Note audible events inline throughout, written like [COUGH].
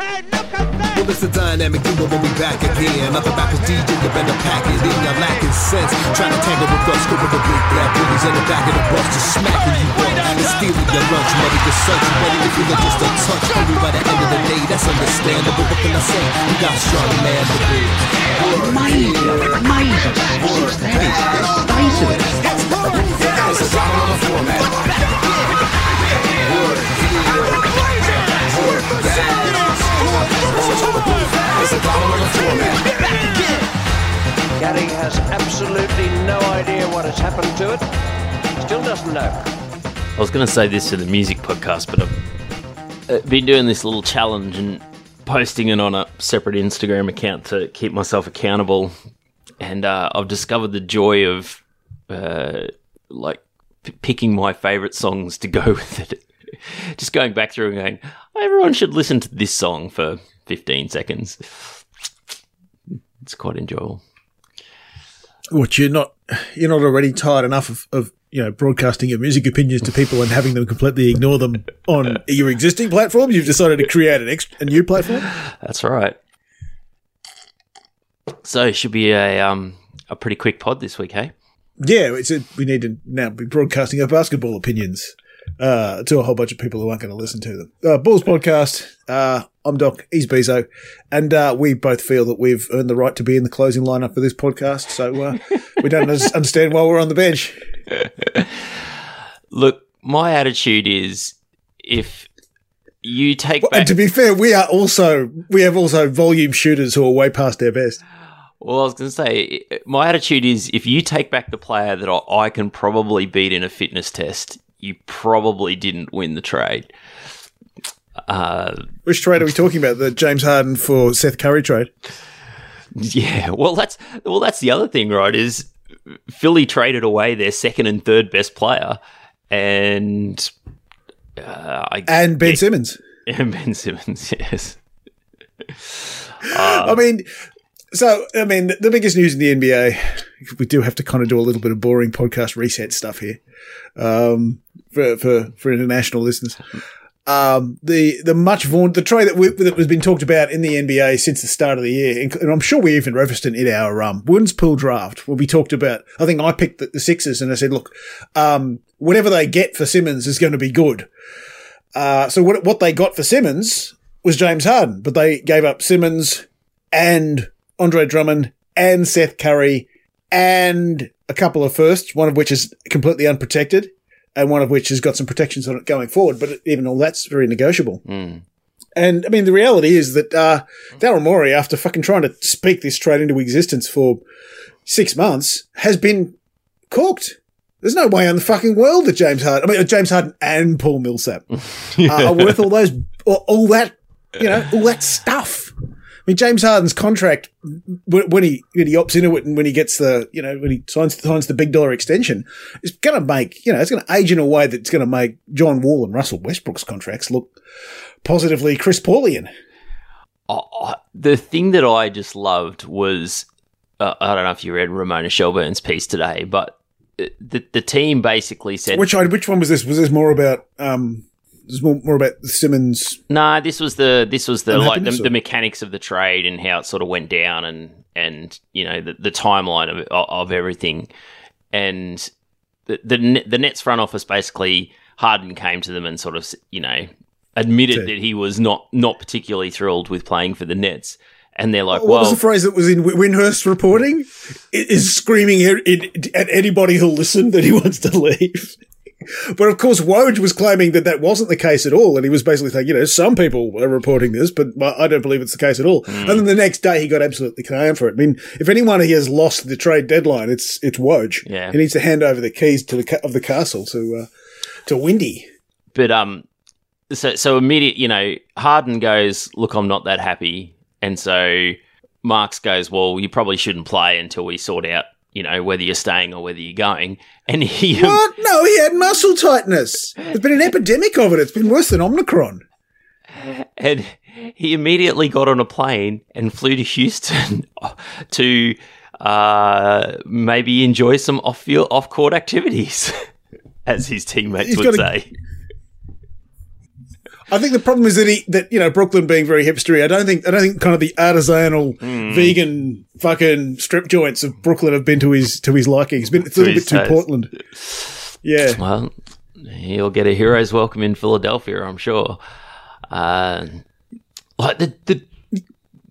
Well, it's a dynamic duo when we back again. Nothing back with DJ, you better pack it in. You're lacking sense. Trying to tangle with us, scoop of the big black bullies in the back of the bus, just smacking you up and stealing your lunch money. The search you ready to feel it just a touch. Only by the end of the day, that's understandable. What can I say? You got strong man to be. Amazing, amazing. That is, that is It's Gary has absolutely no idea what has happened to it. Still doesn't know. I was going to say this for the music podcast, but I've uh, been doing this little challenge and posting it on a separate Instagram account to keep myself accountable. And uh, I've discovered the joy of uh, like p- picking my favorite songs to go [LAUGHS] with it. [LAUGHS] Just going back through and going, everyone should listen to this song for 15 seconds. It's quite enjoyable. What you're not you're not already tired enough of, of you know broadcasting your music opinions to people and having them completely ignore them on [LAUGHS] your existing platforms. You've decided to create an extra, a new platform. That's right. So it should be a um a pretty quick pod this week, hey? Yeah, it's a, we need to now be broadcasting our basketball opinions uh, to a whole bunch of people who aren't going to listen to them. Uh, Balls podcast. Uh, I'm Doc. He's Beeso, and uh, we both feel that we've earned the right to be in the closing lineup for this podcast. So uh, we don't [LAUGHS] understand why we're on the bench. [LAUGHS] Look, my attitude is if you take And back to be fair, we are also we have also volume shooters who are way past their best. well, I was going to say my attitude is if you take back the player that I, I can probably beat in a fitness test, you probably didn't win the trade. Uh, Which trade are we talking about? The James Harden for Seth Curry trade. Yeah, well, that's well, that's the other thing, right? Is Philly traded away their second and third best player, and uh, I And Ben Simmons. [LAUGHS] and Ben Simmons, [LAUGHS] yes. I mean, so I mean, the biggest news in the NBA. We do have to kind of do a little bit of boring podcast reset stuff here, um, for for for international listeners. Um, the the much vaunted the trade that we, that has been talked about in the NBA since the start of the year, and I'm sure we even referenced it in our um, wooden spoon draft when we talked about. I think I picked the, the Sixers, and I said, look, um, whatever they get for Simmons is going to be good. Uh, so what what they got for Simmons was James Harden, but they gave up Simmons and Andre Drummond and Seth Curry and a couple of firsts, one of which is completely unprotected and one of which has got some protections on it going forward. But even all that's very negotiable. And I mean, the reality is that uh, Daryl Morey, after fucking trying to speak this trade into existence for six months, has been cooked. There's no way in the fucking world that James Harden, I mean, James Harden and Paul Millsap [LAUGHS] uh, are worth all those, all, all that, you know, all that stuff. I mean, James Harden's contract when when he when he opts into it and when he gets the you know when he signs signs the big dollar extension, is going to make you know it's going to age in a way that's going to make John Wall and Russell Westbrook's contracts look positively Chris Paulian. The thing that I just loved was uh, I don't know if you read Ramona Shelburne's piece today, but uh, the the team basically said, Which I, which one was this? Was this more about um? More, more about Simmons. "Nah, this was the this was the like the, the mechanics of the trade and how it sort of went down and and you know the, the timeline of of everything." And the, the the Nets front office basically Harden came to them and sort of you know admitted that he was not not particularly thrilled with playing for the Nets, and they're like, What "Well, was the phrase that was in Wi- Windhorst reporting? It is screaming at anybody who'll listen that he wants to leave. But of course, Woj was claiming that that wasn't the case at all, and he was basically saying, you know, some people are reporting this, but I don't believe it's the case at all. And then the next day, he got absolutely canned for it. I mean, if anyone he has lost the trade deadline, it's it's Woj. Yeah. he needs to hand over the keys to the of the castle to uh, to Windy. but um, so so immediate, you know, Harden goes, "Look, I'm not that happy," and so Marks goes, "Well, you probably shouldn't play until we sort out, you know, whether you're staying or whether you're going." And he, What? No, he had muscle tightness. There's been an epidemic of it. It's been worse than Omicron. and he immediately got on a plane and flew to Houston [LAUGHS] to uh, maybe enjoy some off field off court activities, [LAUGHS] as his teammates He's would say. I think the problem is that he that you know Brooklyn being very hipstery. I don't think I don't think kind of the artisanal Hmm. vegan fucking strip joints of Brooklyn have been to his to his liking. It's been it's a little bit too. Portland. Yeah, Well, he'll get a hero's welcome in Philadelphia, I'm sure. Uh, like the, the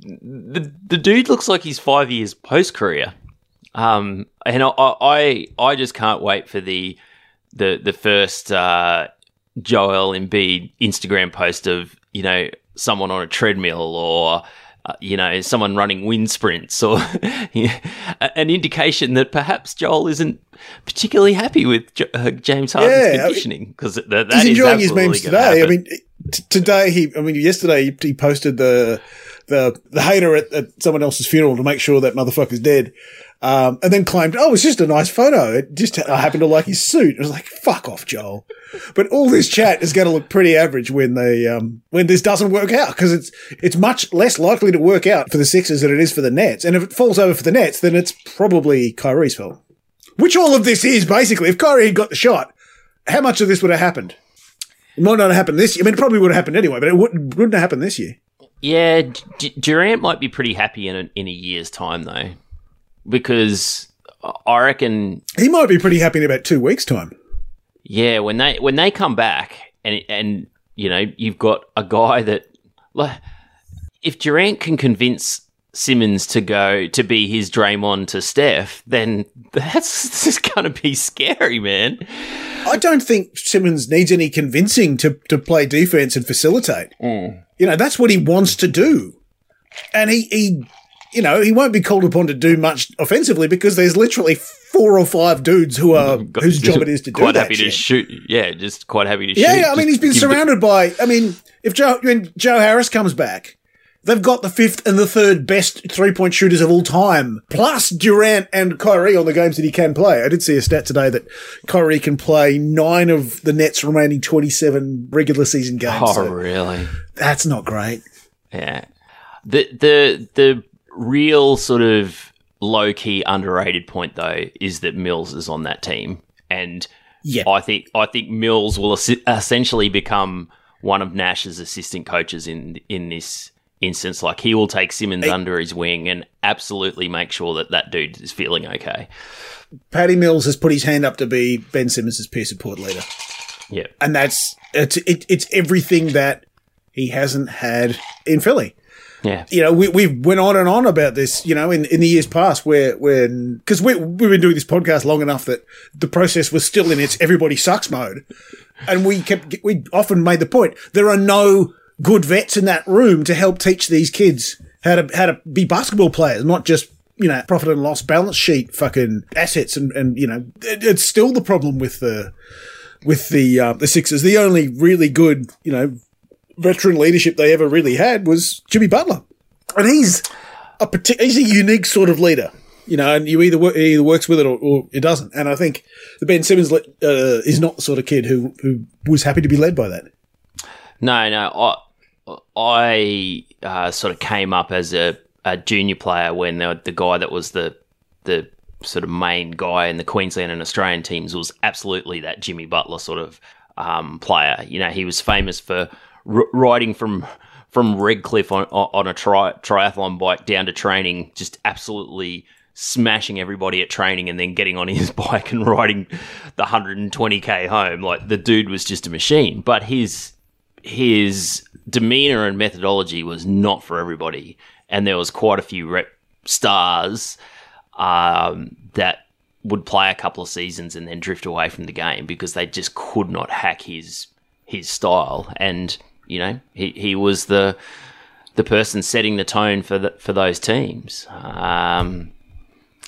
the the dude looks like he's five years post career, um, and I, I I just can't wait for the the the first uh, Joel Embiid Instagram post of you know someone on a treadmill or. Uh, you know, someone running wind sprints, or [LAUGHS] an indication that perhaps Joel isn't particularly happy with J- uh, James Harden's Yeah, I mean, conditioning because that, that he's is enjoying his memes today. I mean, t- today he, I mean, yesterday he, he posted the the the hater at, at someone else's funeral to make sure that motherfucker's dead, um, and then claimed, "Oh, it's just a nice photo. It just I happened to like his suit." I was like, "Fuck off, Joel." But all this chat is going to look pretty average when they um, when this doesn't work out because it's it's much less likely to work out for the Sixers than it is for the Nets. And if it falls over for the Nets, then it's probably Kyrie's fault. Which all of this is basically. If Kyrie had got the shot, how much of this would have happened? It might not have happened this year. I mean, it probably would have happened anyway, but it wouldn't, wouldn't have happened this year. Yeah, D- Durant might be pretty happy in a, in a year's time though, because I reckon, He might be pretty happy in about two weeks' time. yeah, when they when they come back and and you know you've got a guy that, like, if Durant can convince Simmons to go to be his Draymond to Steph, then that's [LAUGHS] just gonna be scary, man. I don't think Simmons needs any convincing to, to play defense and facilitate. Mm. You know, that's what he wants to do. And he, he, you know, he won't be called upon to do much offensively because there's literally four or five dudes who are, mm, whose job it is to do quite that happy to shit. shoot. Yeah, just quite happy to Yeah, shoot. yeah. I mean, he's been give the- surrounded by. I mean, if Joe when Joe Harris comes back, they've got the fifth and the third best three point shooters of all time, plus Durant and Kyrie on the games that he can play. I did see a stat today that Kyrie can play nine of the Nets' remaining twenty seven regular season games. Oh, so really? that's not great. Yeah. The the the real sort of low key underrated point though is that Mills is on that team, and Yeah. I think I think Mills will es- essentially become one of Nash's assistant coaches in in this instance. Like he will take Simmons under his wing and absolutely make sure that that dude is feeling okay. Patty Mills has put his hand up to be Ben Simmons' peer support leader. Yeah. and that's it's it, it's everything that he hasn't had in Philly. Yeah. You know, we we went on and on about this. You know, in, in the years past, where when because we we've been doing this podcast long enough that the process was still in its everybody sucks mode, and we kept we often made the point there are no good vets in that room to help teach these kids how to how to be basketball players, not just you know profit and loss balance sheet fucking assets and and you know it, it's still the problem with the with the uh, the Sixers. The only really good, you know, veteran leadership they ever really had was Jimmy Butler, and he's a partic- he's a unique sort of leader. You know, and you either wo- he either works with it or, or it doesn't. And I think the Ben Simmons uh, is not the sort of kid who who was happy to be led by that. No, no. I I uh, sort of came up as a, a junior player when the, the guy that was the the sort of main guy in the Queensland and Australian teams was absolutely that Jimmy Butler sort of um, player. You know, he was famous for r- riding from from Redcliffe on on a tri- triathlon bike down to training, just absolutely smashing everybody at training and then getting on his [LAUGHS] bike and riding the 120k home like the dude was just a machine but his his demeanor and methodology was not for everybody, and there was quite a few rep stars um, that would play a couple of seasons and then drift away from the game because they just could not hack his his style. And you know, he, he was the the person setting the tone for the, for those teams. Um,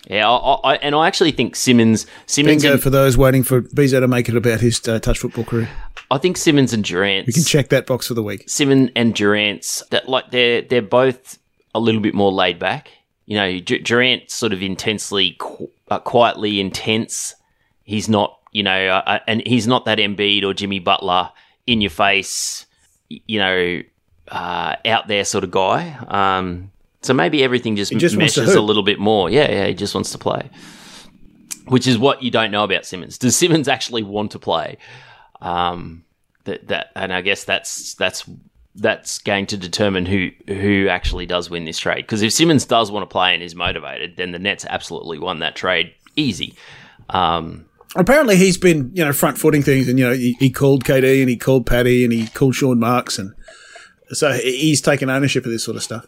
yeah, I, I, and I actually think Simmons Simmons Bingo and, for those waiting for Beeso to make it about his uh, touch football career. I think Simmons and Durant We can check that box for the week. Simon and Durant's that like they're they're both a little bit more laid back. You know, D- Durant sort of intensely, qu- uh, quietly intense. He's not, you know, uh, uh, and he's not that Embiid or Jimmy Butler in your face, you know, uh, out there sort of guy. Um, so maybe everything just, just meshes a little bit more. Yeah, yeah, he just wants to play. Which is what you don't know about Simmons. Does Simmons actually want to play? Um, that that and I guess that's that's that's going to determine who who actually does win this trade. Because if Simmons does want to play and is motivated, then the Nets absolutely won that trade easy. Um, Apparently, he's been you know front footing things, and you know he, he called KD and he called Patty and he called Sean Marks, and so he's taken ownership of this sort of stuff.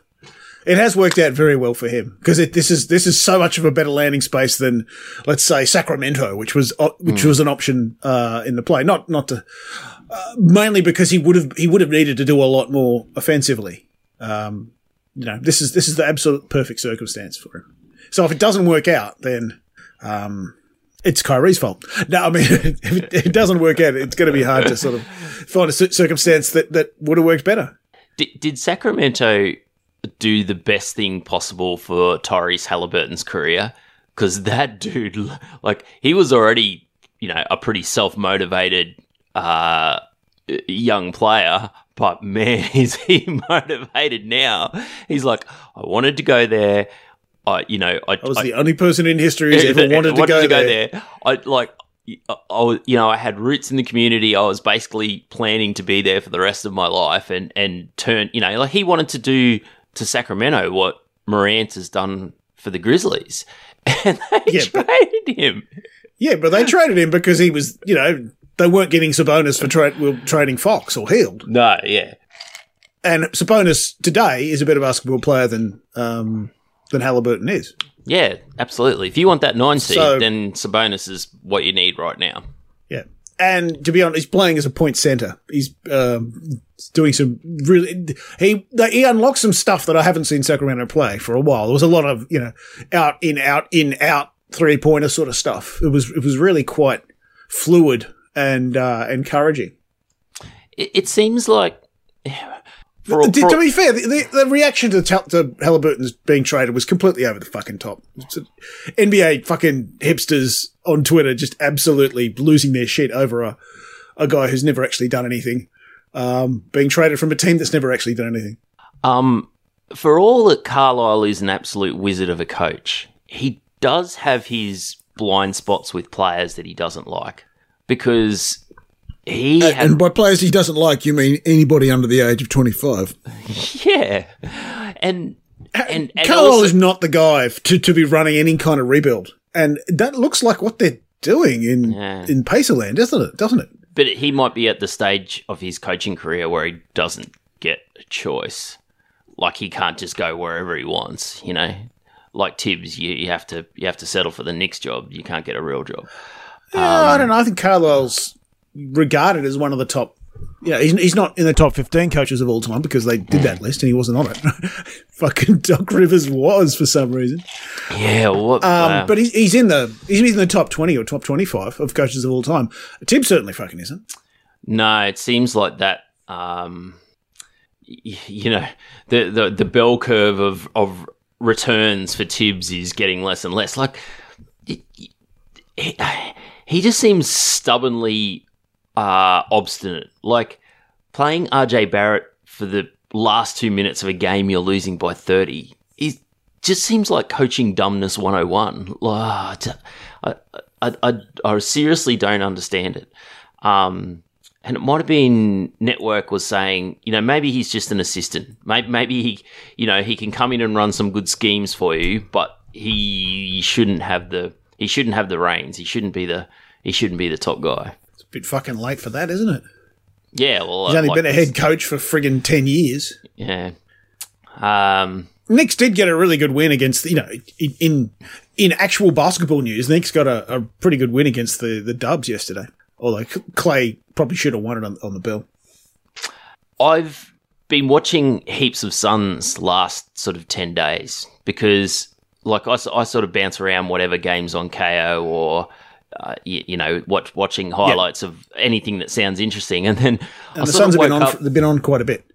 It has worked out very well for him because this is this is so much of a better landing space than let's say Sacramento, which was uh, which was an option uh, in the play. Not not to uh, mainly because he would have he would have needed to do a lot more offensively. Um, you know, this is this is the absolute perfect circumstance for him. So if it doesn't work out, then um, it's Kyrie's fault. No, I mean, [LAUGHS] if it, it doesn't work out, it's going to be hard to sort of find a circumstance that, that would have worked better. did, did Sacramento do the best thing possible for Tyrese Haliburton's career? Because that [LAUGHS] dude, like, he was already, you know, a pretty self motivated uh, young player. But [LAUGHS] man, is he [LAUGHS] motivated now? He's like, I wanted to go there. I, you know, I, I was I- the only person in history who's ever wanted to go, there. I like, I, I you know, I had roots in the community. I was basically planning to be there for the rest of my life, and and turn, you know, like he wanted to do to Sacramento what Morant has done for the Grizzlies, [LAUGHS] and they Yeah, but- traded him. Yeah, but they traded him because he was, you know, they weren't getting Sabonis for tra- well, trading Fox or Hield. No, yeah, And Sabonis today is a better basketball player than um, than Haliburton is. yeah, absolutely. If you want that nine seed, So- then Sabonis is what you need right now. And to be honest, he's playing as a point center. He's um, doing some really he he unlocked some stuff that I haven't seen Sacramento play for a while. There was a lot of you know out in out in out three pointer sort of stuff. It was it was really quite fluid and uh, encouraging. It, it seems like. For, to, for- to be fair, the, the, the reaction to, Tal- to Haliburton's being traded was completely over the fucking top. NBA fucking hipsters on Twitter just absolutely losing their shit over a, a guy who's never actually done anything, um, being traded from a team that's never actually done anything. Um, for all that Carlisle is an absolute wizard of a coach, he does have his blind spots with players that he doesn't like because he uh, had, And by players he doesn't like, you mean anybody under the age of 25. [LAUGHS] yeah, and and, and Carlisle also- is not the guy to, to be running any kind of rebuild. And that looks like what they're doing in, Yeah. in Pacerland, doesn't it? Doesn't it? but he might be at the stage of his coaching career where he doesn't get a choice. Like he can't just go wherever he wants, you know. Like Thibs, you, you have to you have to settle for the next job. You can't get a real job. Yeah, I um, don't know. I think Carlisle's regarded as one of the top. Yeah, he's, he's not in the top 15 coaches of all time because they did that list and he wasn't on it. [LAUGHS] Fucking Doc Rivers was for some reason. Yeah, what? Um, wow. But he's, he's in the he's in the top 20 or top 25 of coaches of all time. Tim certainly fucking isn't. No, it seems like that. Um, y- you know, the, the the bell curve of of returns for Thibs is getting less and less. Like, it, he, [SIGHS] he just seems stubbornly uh, obstinate. Like playing RJ Barrett for the last two minutes of a game, you're losing by thirty. is just seems like coaching dumbness 101. Ah, t- I, I, I, I seriously don't understand it. Um, and it might have been Network was saying, you know, maybe he's just an assistant. Maybe, maybe he, you know, he can come in and run some good schemes for you, but he shouldn't have the he shouldn't have the reins. He shouldn't be the he shouldn't be the top guy. Bit fucking late for that, isn't it? Yeah, well, He's only like been a head coach for friggin' 10 years. Yeah. Um. Knicks did get a really good win against, you know, in in, in actual basketball news, Knicks got a, a pretty good win against the, the Dubs yesterday. Although Clay probably should have won it on, on the bill. I've been watching heaps of Suns last sort of 10 days because, like, I, I sort of bounce around whatever games on Kayo or, uh, you, you know, watch, watching highlights of anything that sounds interesting. [LAUGHS] And then And the Suns have been on, up- they've been on quite a bit.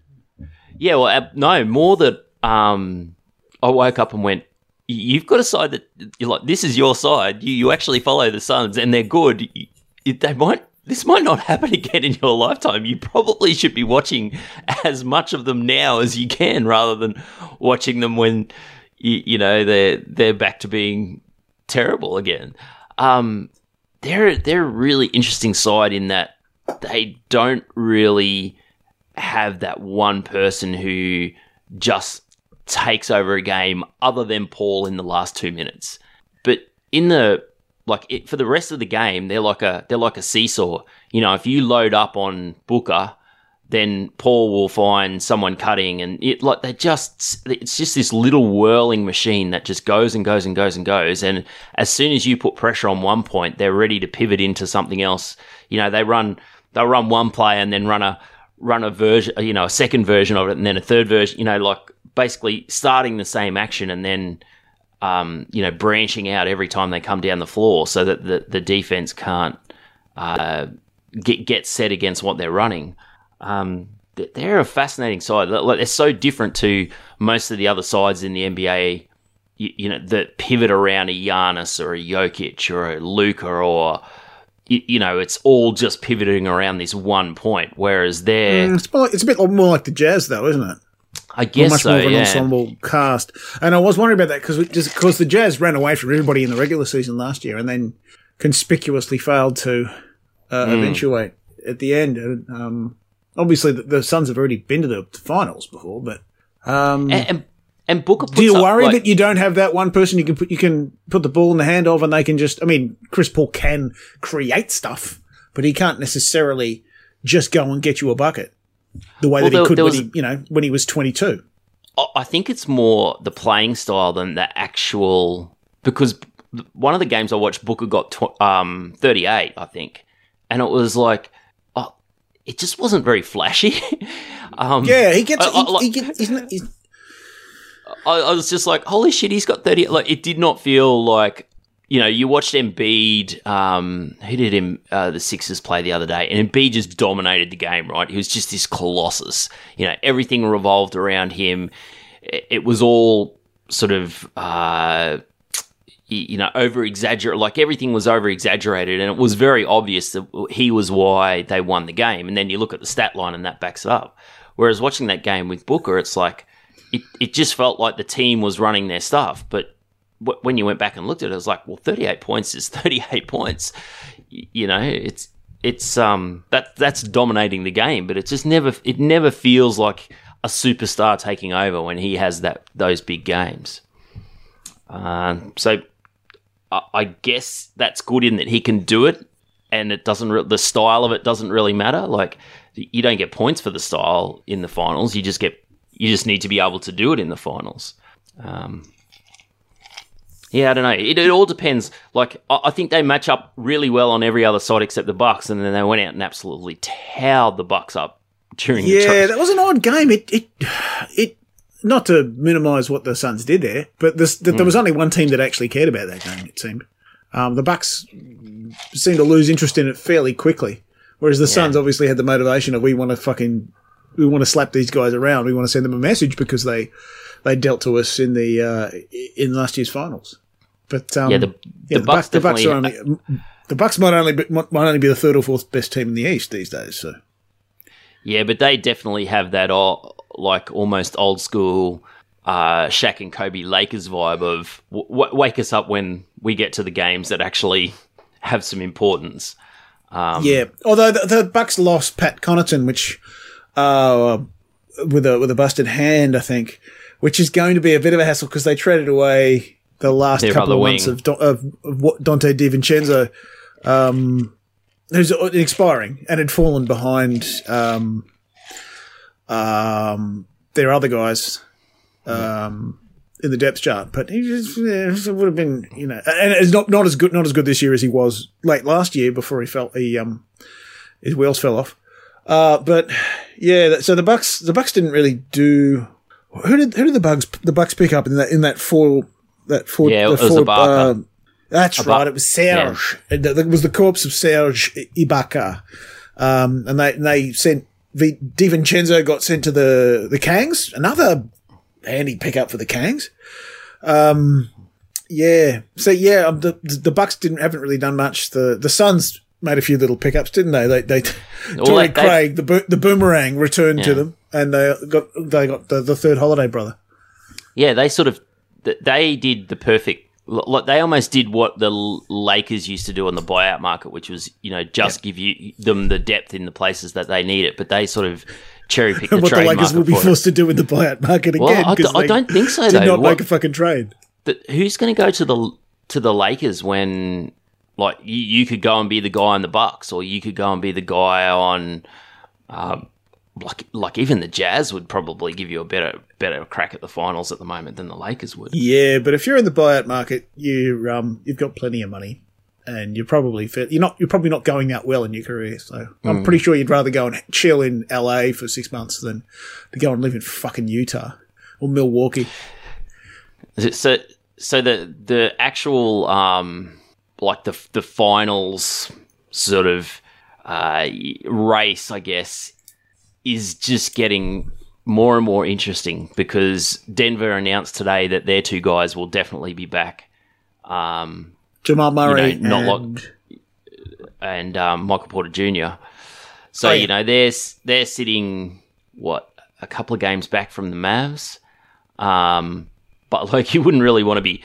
yeah, well, uh, no, more that um, I woke up and went, you've got a side that you're like, this is your side. You, you actually follow the Suns and they're good. Y- y- They might, this might not [LAUGHS] happen again in your lifetime. You probably should be watching as much of them now as you can rather than watching them when, you, you know, they're, they're back to being terrible again. Um, they're, they're a really interesting side in that they don't really have that one person who just takes over a game other than Paul in the last two minutes. But in the like it, for the rest of the game, they're like a they're like a seesaw. You know, if you load up on Booker, then Paul will find someone cutting, and it like they just it's just this little whirling machine that just goes and goes and goes and goes. And as soon as you put pressure on one point, they're ready to pivot into something else. You know, they run they'll run one play and then run a run a version, you know, a second version of it, and then a third version. You know, like basically starting the same action and then um, you know branching out every time they come down the floor, so that the the defense can't uh, get get set against what they're running. Um, they're a fascinating side. Like, they're so different to most of the other sides in the NBA. You, you know, that pivot around a Giannis or a Jokic or a Luka or you, you, know, it's all just pivoting around this one point. Whereas they're Mm, it's, more, it's a bit more like the Jazz, though, isn't it? I Or guess much so. more of an yeah. ensemble cast. And I was wondering about that because just because the Jazz ran away from everybody in the regular season last year, and then conspicuously failed to uh, Hmm. eventuate at the end. Um, obviously, the, the Suns have already been to the finals before, but. Um, And, and, and Booker puts do you up, worry like- that you don't have that one person you can put you can put the ball in the hand of, and they can just? I mean, Chris Paul can create stuff, but he can't necessarily just go and get you a bucket the way Well, that he there- could there when was- he, you know, when he was twenty two. I- think it's more the playing style than the actual because one of the games I watched, Booker got tw- um, 38, I think, and it was like, it just wasn't very flashy. [LAUGHS] um, Yeah, he gets. I- I- like- he gets he's not, he's, I, I was just like, holy shit, he's got 30. Like, it did not feel like, you know, you watched Embiid, um, who did him, uh, the Sixers play the other day, and Embiid just dominated the game, right? He was just this colossus. You know, everything revolved around him. It, was all sort of, uh, you know, over exaggerate, like everything was over exaggerated, and it was very obvious that he was why they won the game. And then you look at the stat line, and that backs up. Whereas watching that game with Booker, it's like, it, it just felt like the team was running their stuff. But w- when you went back and looked at it, it was like, well, 38 points is [LAUGHS] 38 points. You know, it's it's um that that's dominating the game, but it just never it never feels like a superstar taking over when he has that those big games. Um, so I, guess that's good in that he can do it, and it doesn't re- the style of it doesn't really matter. Like you don't get points for the style in the finals. You just get you just need to be able to do it in the finals. Um, yeah, I don't know. It, it all depends. Like I, I think they match up really well on every other side except the Bucks, and then they went out and absolutely towed the Bucks up during the yeah, that was an odd game. It it [SIGHS] it. Not to minimise what the Suns did there, but this, that there was only one team that actually cared about that game. It seemed um, the Bucks seemed to lose interest in it fairly quickly, whereas the Suns obviously had the motivation of we want to fucking we want to slap these guys around. We want to send them a message because they they dealt to us in the uh, in last year's finals. But um, Yeah, the- the Bucks the Bucks are only the Bucks might only be, might only be the third or fourth best team in the East these days. So Yeah, but they definitely have that all, like almost old school uh, Shaq and Kobe Lakers vibe of w- w- wake us up when we get to the games that actually have some importance. Um, Yeah, although the, the Bucks lost Pat Connaughton, which uh, with a with a busted hand, I think, which is going to be a bit of a hassle because they traded away the last couple of months of, Don- of, of Donte DiVincenzo, um, who's expiring and had fallen behind um, um, their other guys. Um, in the depth chart, but he just yeah, it would have been, you know, and it's not not as good not as good this year as he was late last year before he felt he um his wheels fell off. Uh, but yeah, so the Bucks the Bucks didn't really do. Who did who did the Bucks the Bucks pick up in that in that four that four Yeah, the four, Ibaka. That's right. It was Serge. It, it was the corpse of Serge Ibaka, um, and they and they sent v, DiVincenzo got sent to the the Kangs. Another handy pickup for the Kangs. Um, yeah. So yeah, um, the the Bucks didn't haven't really done much. The the Suns made a few little pickups, didn't they? They they Torrey they- Craig the bo- the boomerang returned to them, and they got they got the, the third holiday brother. Yeah, they sort of they did the perfect Like they almost did what the Lakers used to do on the buyout market, which was you know just give you them the depth in the places that they need it, but they sort of cherry pick [LAUGHS] the what the Lakers will be forced to do with the buyout market again. Well, I, 'cause d- I they don't think so. Did though. not What- make a fucking trade. but who's going to go to the to the Lakers when like you, you could go and be the guy on the Bucks, or you could go and be the guy on, um, like like even the Jazz would probably give you a better better crack at the finals at the moment than the Lakers would. Yeah, but if you're in the buyout market, you um you've got plenty of money, and you're probably fit. You're not. You're probably not going that well in your career. So. I'm pretty sure you'd rather go and chill in LA for six months than to go and live in fucking Utah or Milwaukee. So so the the actual um like the the finals sort of uh race, I guess, is just getting more and more interesting because Denver announced today that their two guys will definitely be back. Um, Jamal Murray You know, not and like- and um, Michael Porter Jr. So Oh, yeah. you know they're they're sitting what a couple of games back from the Mavs, um, but [LAUGHS] like you wouldn't really want to be.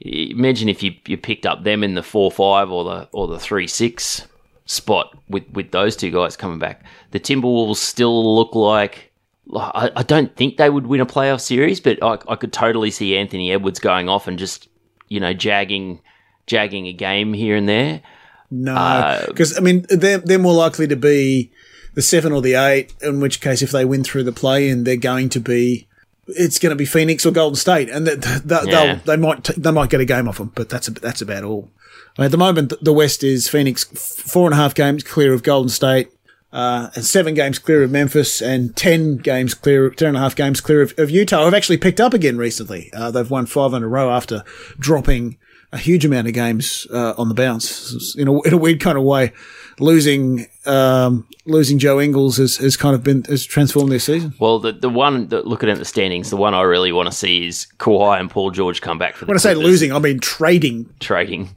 Imagine if you, you picked up them in the four five or the or the three six spot with with those two guys coming back. The Timberwolves still look like. I, I don't think they would win a playoff series, but I, I could totally see Anthony Edwards going off and just you know jagging jagging a game here and there. no, uh, because I mean they're they're more likely to be the seven or the eight. In which case, if they win through the play, in they're going to be. It's going to be Phoenix or Golden State, and that they, Yeah. they'll they might t- they might get a game off them, but that's that's about all. I mean, at the moment, the West is Phoenix four and a half games clear of Golden State, uh, and seven games clear of Memphis, and ten games clear, ten and a half games clear of, of Utah. Have actually picked up again recently. Uh, they've won five in a row after dropping a huge amount of games uh, on the bounce in a, in a weird kind of way. Losing um, losing Joe Ingles has, has kind of been has transformed their season. Well, the the one that looking at the standings, the one I really want to see is Kawhi and Paul George come back for the When I say Clippers losing, I mean trading. trading.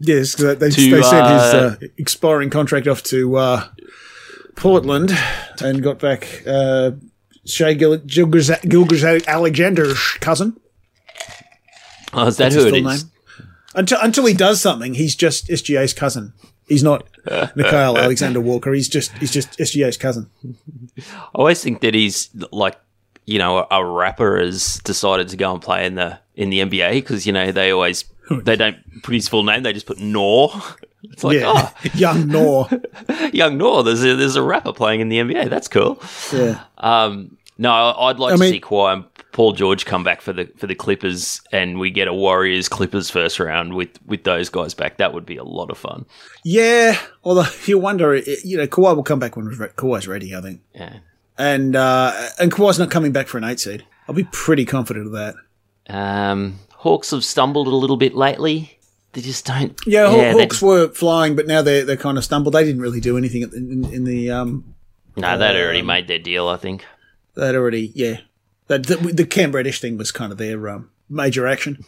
Yes, 'cause they, they sent his uh, uh, expiring contract off to uh, Portland and got back uh, Shai Gil- Gilgeous Gilgeous Alexander's cousin. Oh, is that That's who it is? name. Until until he does something, he's just SGA's cousin. He's not [LAUGHS] Nickeil Alexander Walker. He's just he's just SGA's cousin. I always think that he's like, you know, a, rapper has decided to go and play in the in the NBA because you know they always they [LAUGHS] don't put his full name; they just put NAW. [LAUGHS] It's like, yeah, young NAW. oh, young NAW. There's a, there's a rapper playing in the NBA. That's cool. Yeah. Um, no, I'd like I to mean- see Kawhi Paul George come back for the for the Clippers, and we get a Warriors Clippers first round with with those guys back. That would be a lot of fun. Yeah, although [LAUGHS] you wonder, you know, Kawhi will come back when Kawhi's ready, I think. Yeah. And uh, and Kawhi's not coming back for an eight seed. I'll be pretty confident of that. Um, Hawks have stumbled a little bit lately. They just don't. Yeah, they Hawks were flying, but now they're they're kind of stumbled. They didn't really do anything in, in, the um. No, they'd already made their deal. I think. They'd already yeah. That the, the Cam Reddish thing was kind of their um, major action.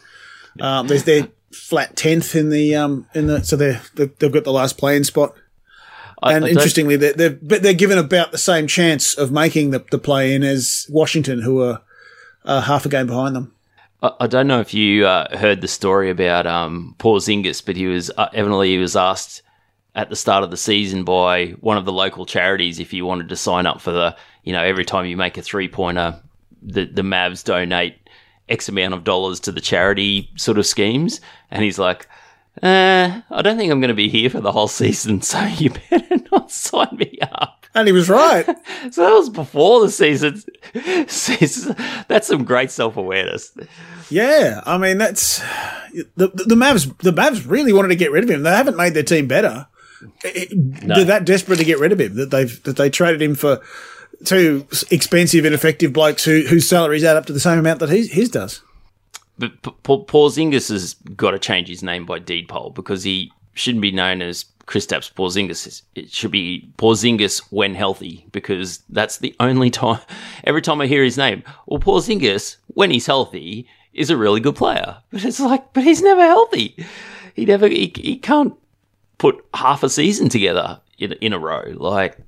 Um, there's their flat tenth in the um in the so they've they've got the last playing spot. I- And I interestingly, they're, they're but they're given about the same chance of making the, the play in as Washington, who are uh, half a game behind them. I, I don't know if you uh, heard the story about um, Porzingis, but he was uh, evidently he was asked at the start of the season by one of the local charities if he wanted to sign up for the you know every time you make a three pointer, the the Mavs donate X amount of dollars to the charity sort of schemes, and he's like. Uh, I don't think I'm going to be here for the whole season, [LAUGHS] so you better not sign me up. And he was right. [LAUGHS] So that was before the season. That's some great self awareness. yeah, I mean that's the, the Mavs. The Mavs really wanted to get rid of him. They haven't made their team better. It- They're that desperate to get rid of him that they've that they traded him for two expensive, ineffective blokes who whose salaries add up to the same amount that his his does. But P- Zingis has got to change his name by deed poll because he shouldn't be known as Kristaps Porzingis. It should be Porzingis when healthy because that's the only time. Every time I hear his name, well, Porzingis when he's healthy is a really good player. But it's like, but he's never healthy. He never. He, he can't put half a season together in in a row. Like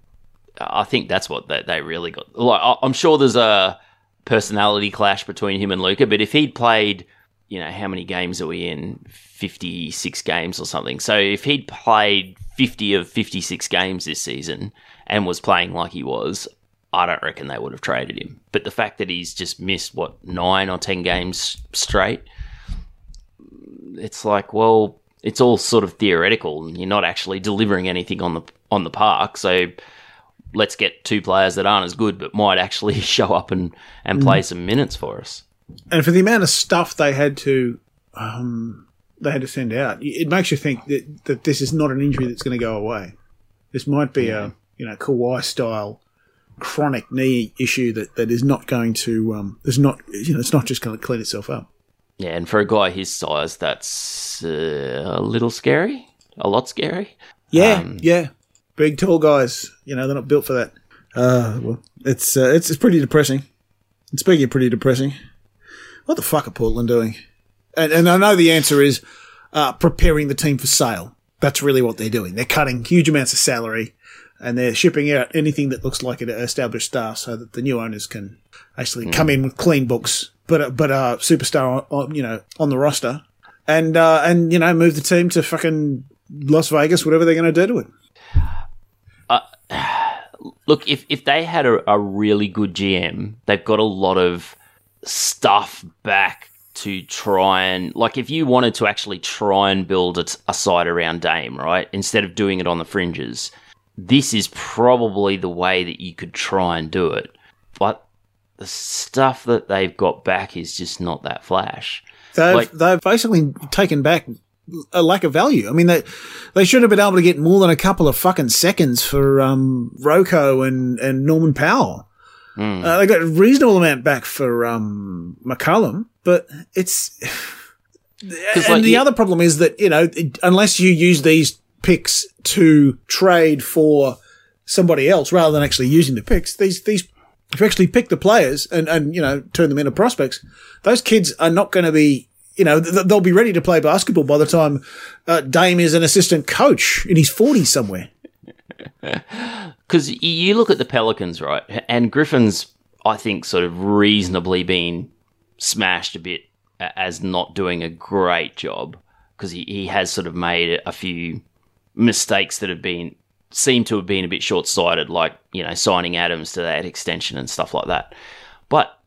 I think that's what they, they really got. Like I'm sure there's a personality clash between him and Luka, but if he'd played, you know, how many games are we in? 56 games or something. So if he'd played 50 of 56 games this season and was playing like he was, I don't reckon they would have traded him. But the fact that he's just missed, what, nine or 10 games straight, it's like, well, it's all sort of theoretical. and You're not actually delivering anything on the on the park. So let's get two players that aren't as good but might actually [LAUGHS] show up and, and play some minutes for us. and for the amount of stuff they had to um, they had to send out, it makes you think that, that this is not an injury that's going to go away. This might be a you know Kawhi style chronic knee issue that, that is not going to um, is not you know it's not just going to clean itself up. Yeah, and for a guy his size, that's uh, a little scary, a lot scary. Yeah, Um, yeah, big tall guys. You know they're not built for that. Uh, well, it's uh, it's it's pretty depressing. And speaking of pretty depressing, what the fuck are Portland doing? And and I know the answer is uh, preparing the team for sale. That's really what they're doing. They're cutting huge amounts of salary, and they're shipping out anything that looks like an established star, so that the new owners can actually come in with clean books, but a- but a superstar, on, on, you know, on the roster, and uh, and you know move the team to fucking Las Vegas, whatever they're going to do to it. Look, if, if they had a, a really good GM, they've got a lot of stuff back to try and like if you wanted to actually try and build a, a side around Dame, right? Instead of doing it on the fringes, this is probably the way that you could try and do it. But the stuff that they've got back is just not that flash. They've Like- they've basically taken back a lack of value. I mean, they they should have been able to get more than a couple of fucking seconds for um, RoCo and and Norman Powell. Uh, they got a reasonable amount back for um, McCollum, but it's. [LAUGHS] And like, the you- other problem is that you know, it- unless you use these picks to trade for somebody else rather than actually using the picks, these these if you actually pick the players and and you know turn them into prospects, those kids are not going to be. You know, th- they'll be ready to play basketball by the time uh, Dame is an assistant coach in his 40s somewhere. [LAUGHS] Because you look at the Pelicans, right? And Griffin's, I think, sort of reasonably been smashed a bit as not doing a great job because he, he has sort of made a few mistakes that have been seem to have been a bit short sighted, like you know signing Adams to that extension and stuff like that. But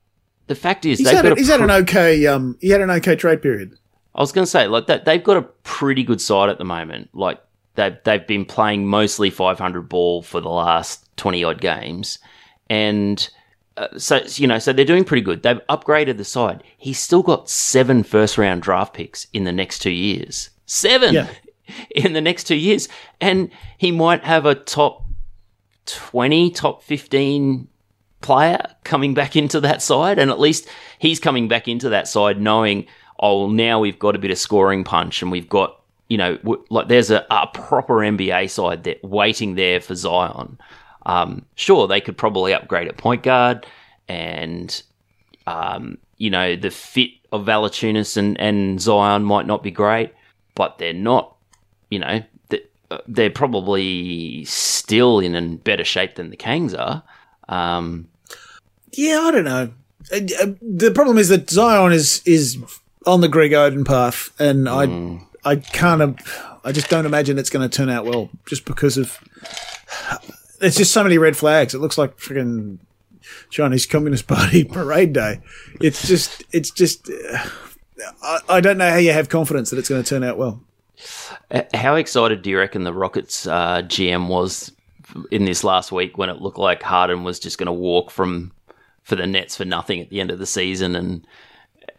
the fact is, He's they've had, got a, he's had an okay um he had an okay trade period. I was going to say, like that, they've got a pretty good side at the moment. Like they've they've been playing mostly 500 ball for the last 20 odd games, and uh, so you know, so they're doing pretty good. They've upgraded the side. He's still got seven first round draft picks in the next two years. Seven Yeah. [LAUGHS] in the next two years, and he might have a top 20, top 15 player coming back into that side, and at least he's coming back into that side knowing, oh, well, now we've got a bit of scoring punch, and we've got, you know, like there's a, a proper NBA side that waiting there for Zion. Um, sure, they could probably upgrade at point guard, and um, you know the fit of Valanciunas and, and Zion might not be great, but they're not, you know, uh, they're probably still in a better shape than the Kangs are. Um, Yeah, I don't know. Uh, uh, The problem is that Zion is is on the Greg Oden path, and I I can't. I just don't imagine it's going to turn out well, just because of there's just so many red flags. It looks like freaking Chinese Communist Party [LAUGHS] parade day. It's just it's just. Uh, I, I don't know how you have confidence that it's going to turn out well. Uh, How excited do you reckon the Rockets uh, GM was in this last week when it looked like Harden was just going to walk from for the Nets for nothing at the end of the season and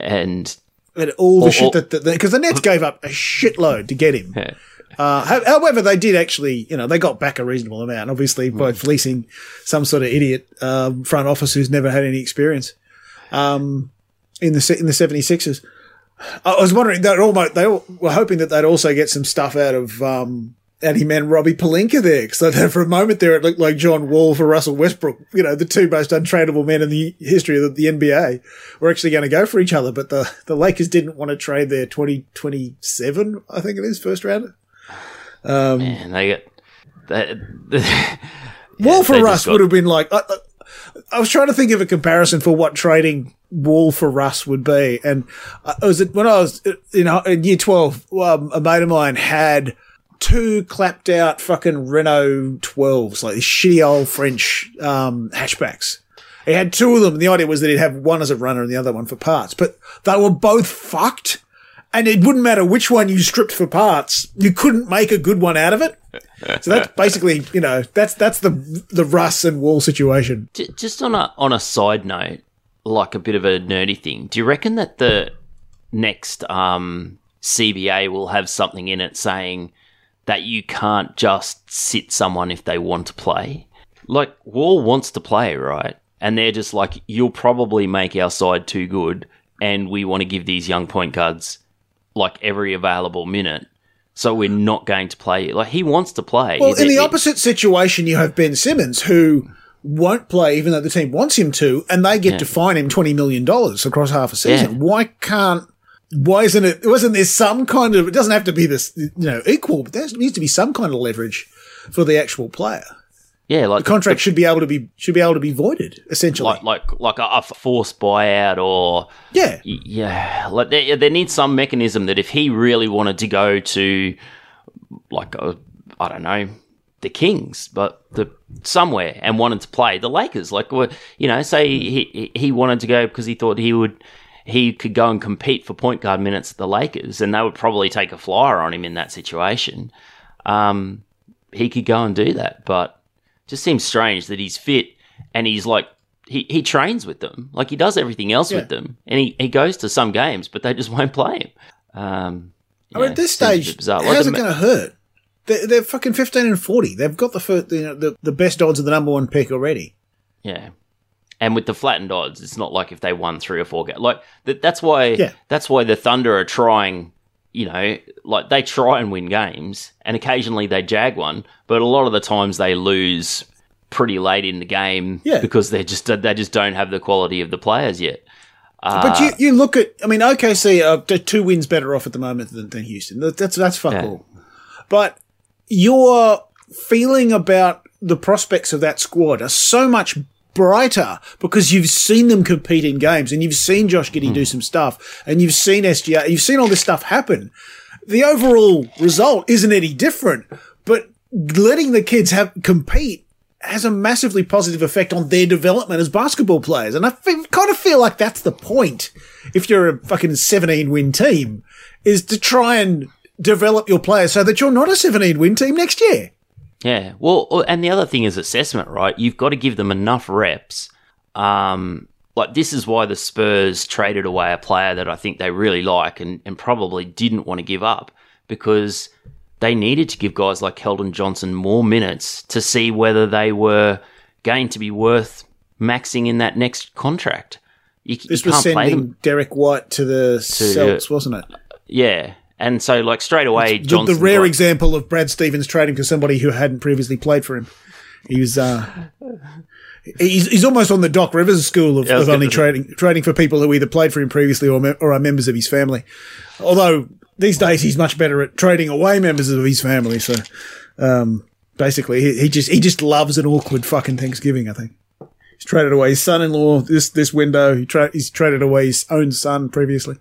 and And all the Or- shit that because the Nets gave up a shitload to get him. [LAUGHS] Yeah. Uh, however, they did actually, you know, they got back a reasonable amount, obviously by fleecing some sort of idiot um, front office who's never had any experience um, in the in the 76ers. I was wondering that almost they were hoping that they'd also get some stuff out of um, out he meant Robbie Pelinka there, so that for a moment there it looked like John Wall for Russell Westbrook, you know, the two most untradeable men in the history of the NBA were actually going to go for each other, but the the Lakers didn't want to trade their 2027, I think it is, first rounder. man, they that. [LAUGHS] Wall for Russ got- would have been like, uh, I was trying to think of a comparison for what trading Wall for Russ would be, and uh, it was when I was in, in year twelve. Um, a mate of mine had two clapped out fucking Renault 12s, like these shitty old French um, hatchbacks. He had two of them, and the idea was that he'd have one as a runner and the other one for parts, but they were both fucked. And it wouldn't matter which one you stripped for parts, you couldn't make a good one out of it. [LAUGHS] So that's basically, you know, that's that's the the Russ and Wall situation. Just on a on a side note, like a bit of a nerdy thing. Do you reckon that the next um, CBA will have something in it saying that you can't just sit someone if they want to play? Like Wall wants to play, right? And they're just like, you'll probably make our side too good, and we want to give these young point guards like every available minute. So we're not going to play. Like he wants to play. Well, in it- the opposite situation, you have Ben Simmons who won't play even though the team wants him to, and they get to fine him twenty million dollars across half a season. Yeah. Why can't? Why isn't it? Wasn't there some kind of? It doesn't have to be this, you know, equal, but there needs to be some kind of leverage for the actual player. yeah, like The contract should be able to be should be able to be voided essentially. like like like a, a forced buyout or yeah, Yeah, like there, there needs some mechanism that if he really wanted to go to, like, I I don't know, the Kings, but the somewhere and wanted to play the Lakers, like, you know, say he he wanted to go because he thought he would he could go and compete for point guard minutes at the Lakers, and they would probably take a flyer on him in that situation. Um, he could go and do that, but just seems strange that he's fit and he's like he, he trains with them like he does everything else Yeah. with them and he, he goes to some games but they just [LAUGHS] won't play him um I mean, at this stage, bizarre. Like how's the it going to hurt? They're, they're fucking fifteen and forty. They've got the first, you know, the the best odds of the number one pick already. yeah and with the flattened odds it's not like if they won three or four games like that, that's why Yeah. that's why the thunder are trying you know like they try and win games and occasionally they jag one but a lot of the times they lose pretty late in the game Yeah. because they just they just don't have the quality of the players yet But you, uh, you look at, I mean, OKC are two wins better off at the moment than, than Houston. That's that's fuck Yeah. all. But your feeling about the prospects of that squad are so much brighter because you've seen them compete in games and you've seen Josh Giddey do hmm. some stuff and you've seen SGA, uh, you've seen all this stuff happen. The overall result isn't any different, but letting the kids have compete has a massively positive effect on their development as basketball players. And I kind of feel like that's the point. If you're a fucking 17 win team is to try and develop your players so that you're not a 17 win team next year. Yeah. Well, uh, and the other thing is assessment, right? You've got to give them enough reps. Um, like this is why the Spurs traded away a player that I think they really like and, and probably didn't want to give up because they needed to give guys like Keldon Johnson more minutes to see whether they were going to be worth maxing in that next contract. You, you This was play them. sending Derrick White to the Celts, wasn't it? Yeah. And so, like, straight away, The, Johnson. the rare got- example of Brad Stevens trading for somebody who hadn't previously played for him. He was, uh, he's, he's almost on the Doc Rivers school of, Yeah, of only trading, trading for people who either played for him previously or, me- or are members of his family. Although these days he's much better at trading away members of his family. So, um, basically he, he just, he just loves an awkward fucking Thanksgiving, I think. He's traded away his son-in-law this, this window. He tra- he's traded away his own son previously.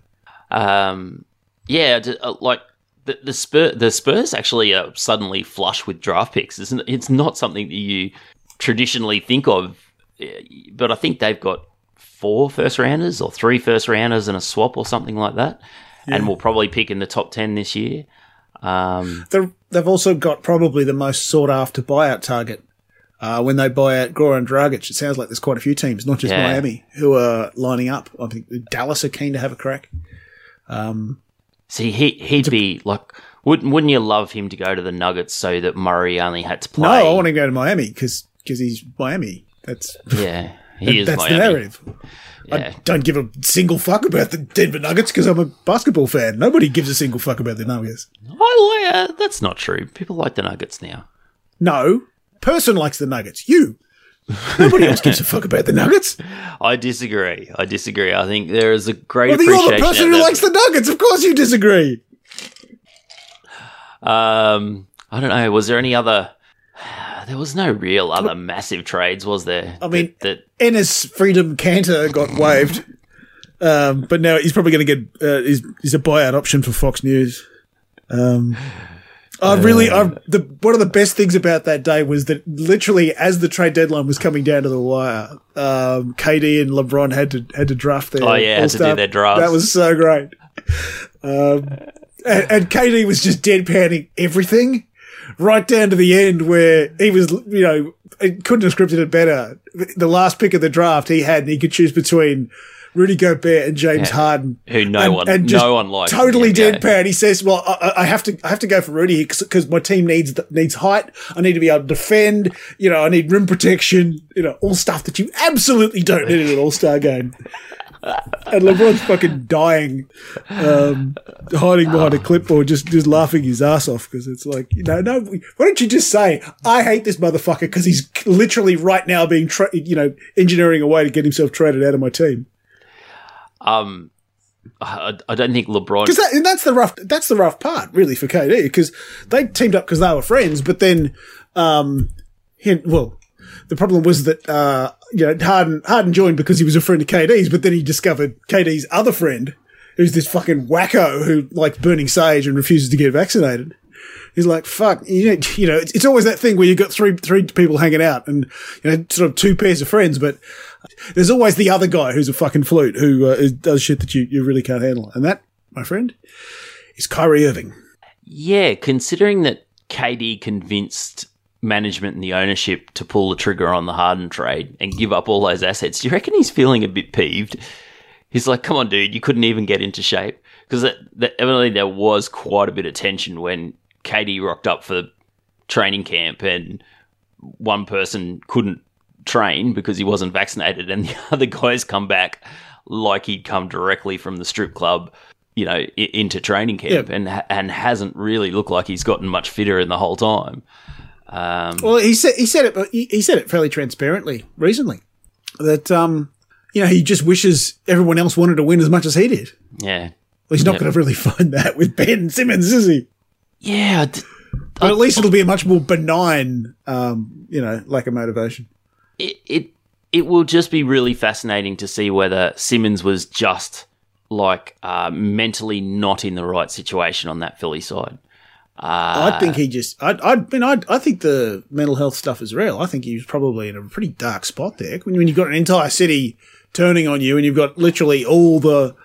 Um, yeah, d- uh, like the the Spurs, the Spurs actually are suddenly flush with draft picks. Isn't it? it's not something that you traditionally think of, eh, but I think they've got four first rounders or three first rounders and a swap or something like that, and will probably pick in the top ten this year. Um, they've also got probably the most sought after buyout target. Uh, when they buy out Goran Dragic, it sounds like there's quite a few teams, not just Yeah. Miami, who are lining up. I think Dallas are keen to have a crack. See, he he'd be like, wouldn't wouldn't you love him to go to the Nuggets so that Murray only had to play? No, I want to go to Miami because because he's Miami. That's [LAUGHS] Yeah, he is. that's Miami. the narrative. Yeah. I don't give a single fuck about the Denver Nuggets because I'm a basketball fan. Nobody gives a single fuck about the Nuggets. I like, uh, that's not true. People like the Nuggets now. No person likes the Nuggets. You. [LAUGHS] Nobody else gives a fuck about the Nuggets. I disagree. I disagree. I think there is a great Well, then you're the person who likes the Nuggets. Of course, you disagree. um, I don't know. Was there any other? there was no real other massive trades, was there? I mean- that, Enes Freedom Kanter got waived, um, but now he's probably going to get uh, he's, he's a buyout option for Fox News. Um, I really, I, the one of the best things about that day was that literally as the trade deadline was coming down to the wire, um, KD and LeBron had to had to draft their Oh, yeah, had to do their drafts. That was so great. Um, and, and KD was just deadpanning everything right down to the end where he was, you know, couldn't have scripted it better. The last pick of the draft he had, and he could choose between Rudy Gobert and James Harden. who no And- one, and no one likes. Totally deadpan. He says, "Well, I, I have to, I have to go for Rudy because my team needs needs height. I need to be able to defend. You know, I need rim protection. You know, all stuff that you absolutely don't need in an All Star game." And LeBron's fucking dying, um, hiding behind a clipboard, just just laughing his ass off because it's like, you know, no. Why don't you just say, "I hate this motherfucker" because he's literally right now being, tra- you know, engineering a way to get himself traded out of my team. Um, I, I don't think LeBron. Because that, that's the rough. That's the rough part, really, for KD. Because they teamed up because they were friends, but then, um, he, well, the problem was that uh, you know Harden Harden joined because he was a friend of KD's, but then he discovered KD's other friend, who's this fucking wacko who likes burning sage and refuses to get vaccinated. He's like, fuck, you know, you know, it's, it's always that thing where you've got three, three people hanging out and, you know, sort of two pairs of friends, but there's always the other guy who's a fucking flute who uh, does shit that you, you really can't handle. And that, my friend, is Kyrie Irving. Yeah, considering that KD convinced management and the ownership to pull the trigger on the Harden trade and give up all those assets, do you reckon he's feeling a bit peeved? He's like, "Come on, dude, you couldn't even get into shape." Because evidently there was quite a bit of tension when KD rocked up for training camp and one person couldn't train because he wasn't vaccinated, and [LAUGHS] the other guys come back like he'd come directly from the strip club, you know, i- into training camp, Yeah. and and hasn't really looked like he's gotten much fitter in the whole time. Um, Well, he said he said it. He, he said it fairly transparently recently that um, you know, he just wishes everyone else wanted to win as much as he did. yeah, Well, he's not Yeah. going to really [LAUGHS] find that with Ben Simmons, is he? yeah. D- But at least it'll be a much more benign, um, you know, lack of motivation. It, it it will just be really fascinating to see whether Simmons was just like uh, mentally not in the right situation on that Philly side. I think he just. I. I mean, I. I think the mental health stuff is real. I think he was probably in a pretty dark spot there. When, when you've got an entire city turning on you, and you've got literally all the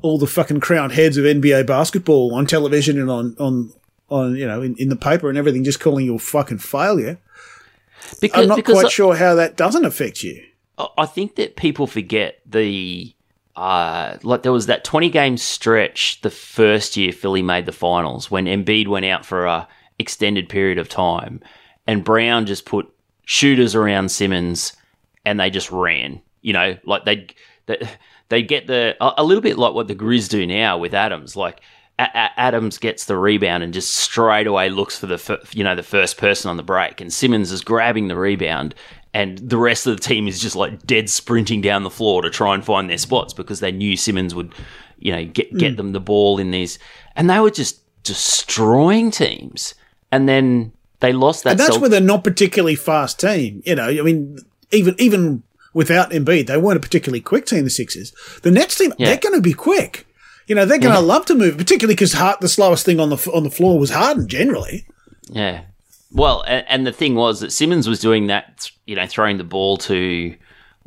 all the fucking crowned heads of NBA basketball on television and on on on you know in, in the paper and everything, just calling you a fucking failure. Because, I'm not quite I- sure how that doesn't affect you. I- I think that people forget the uh, like there was that 20 game stretch the first year Philly made the finals when Embiid went out for a extended period of time and Brown just put shooters around Simmons and they just ran. You know, like they'd they they get the a, a little bit like what the Grizz do now with Adams. Like a- Adams gets the rebound and just straight away looks for the fir- you know the first person on the break, and Simmons is grabbing the rebound, and the rest of the team is just like dead sprinting down the floor to try and find their spots because they knew Simmons would you know get get mm. them the ball in these, and they were just destroying teams, and then they lost that. And that's self- with a not particularly fast team. You know, I mean, even even without Embiid, they weren't a particularly quick team. The Sixers, the next team, Yeah. they're going to be quick. You know, they're going to love to move, particularly because the slowest thing on the on the floor was Harden generally. Yeah. Well, and, and the thing was that Simmons was doing that, you know, throwing the ball to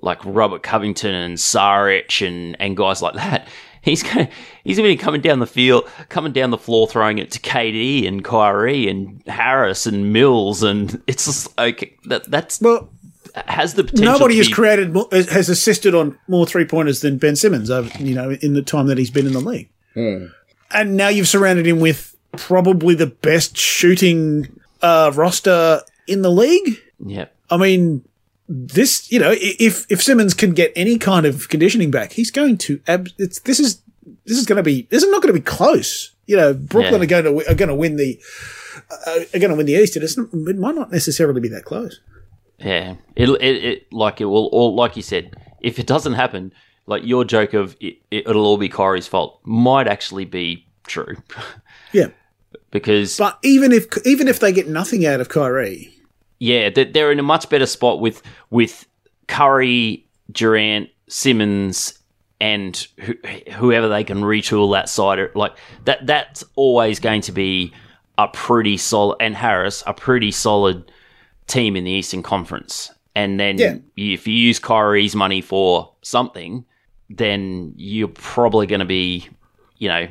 like Robert Covington and Saric and, and guys like that. [LAUGHS] He's going he's even coming down the field, coming down the floor, throwing it to KD and Kyrie and Harris and Mills, and [LAUGHS] it's just like that. That's Well, has the potential. nobody to has be- created more, has assisted on more three pointers than Ben Simmons over you know in the time that he's been in the league. And now you've surrounded him with probably the best shooting uh, roster in the league. Yeah. I mean, this, you know, if if Simmons can get any kind of conditioning back, he's going to. Ab- it's this is this is going to be this is not going to be close. You know, Brooklyn Yeah. are going to are going to win the uh, are going to win the East. It, isn't, it might not necessarily be that close. Yeah, it, it, it like it will, all like you said, if it doesn't happen, like your joke of it, it'll all be Kyrie's fault might actually be true, [LAUGHS] Yeah, because but even if even if they get nothing out of Kyrie, yeah, they're in a much better spot with with Curry, Durant, Simmons, and who, whoever they can retool that side. Like that, that's always going to be a pretty solid, and Harris a pretty solid team in the Eastern Conference. And then Yeah. if you use Kyrie's money for something, then you're probably going to be, you know,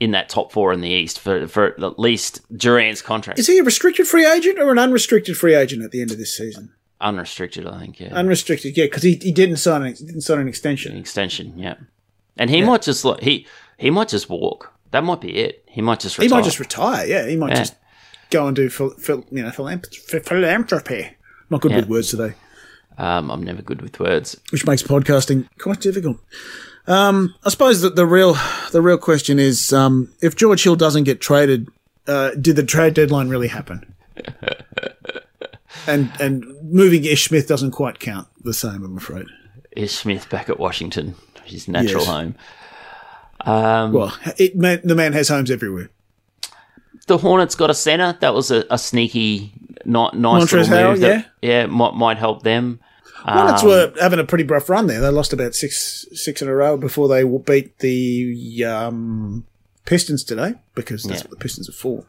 in that top four in the East for for at least Durant's contract. Is he a restricted free agent or an unrestricted free agent at the end of this season? Unrestricted, I think, yeah. Unrestricted, yeah, because he, he didn't sign an, didn't sign an extension. extension, yeah. And he might just like he he might just walk. That might be it. He might just He might just retire. Yeah, he might Yeah. just go and do phil, phil, you know philanth- ph- philanthropy. Not good Yeah. with words today, um, I'm never good with words. which makes podcasting quite difficult. Um, I suppose that the real the real question is um, if George Hill doesn't get traded, uh, did the trade deadline really happen? [LAUGHS] and and moving Ish Smith doesn't quite count the same, I'm afraid. Is Smith back at Washington, his natural Yes. home? Um, Well, it man, the man has homes everywhere. The Hornets got a center. That was a, a sneaky, not nice Montrezl little Harrell, move. That, yeah, might might help them. Hornets Um, were having a pretty rough run there. They lost about six six in a row before they beat the um, Pistons today because that's Yeah. what the Pistons are for.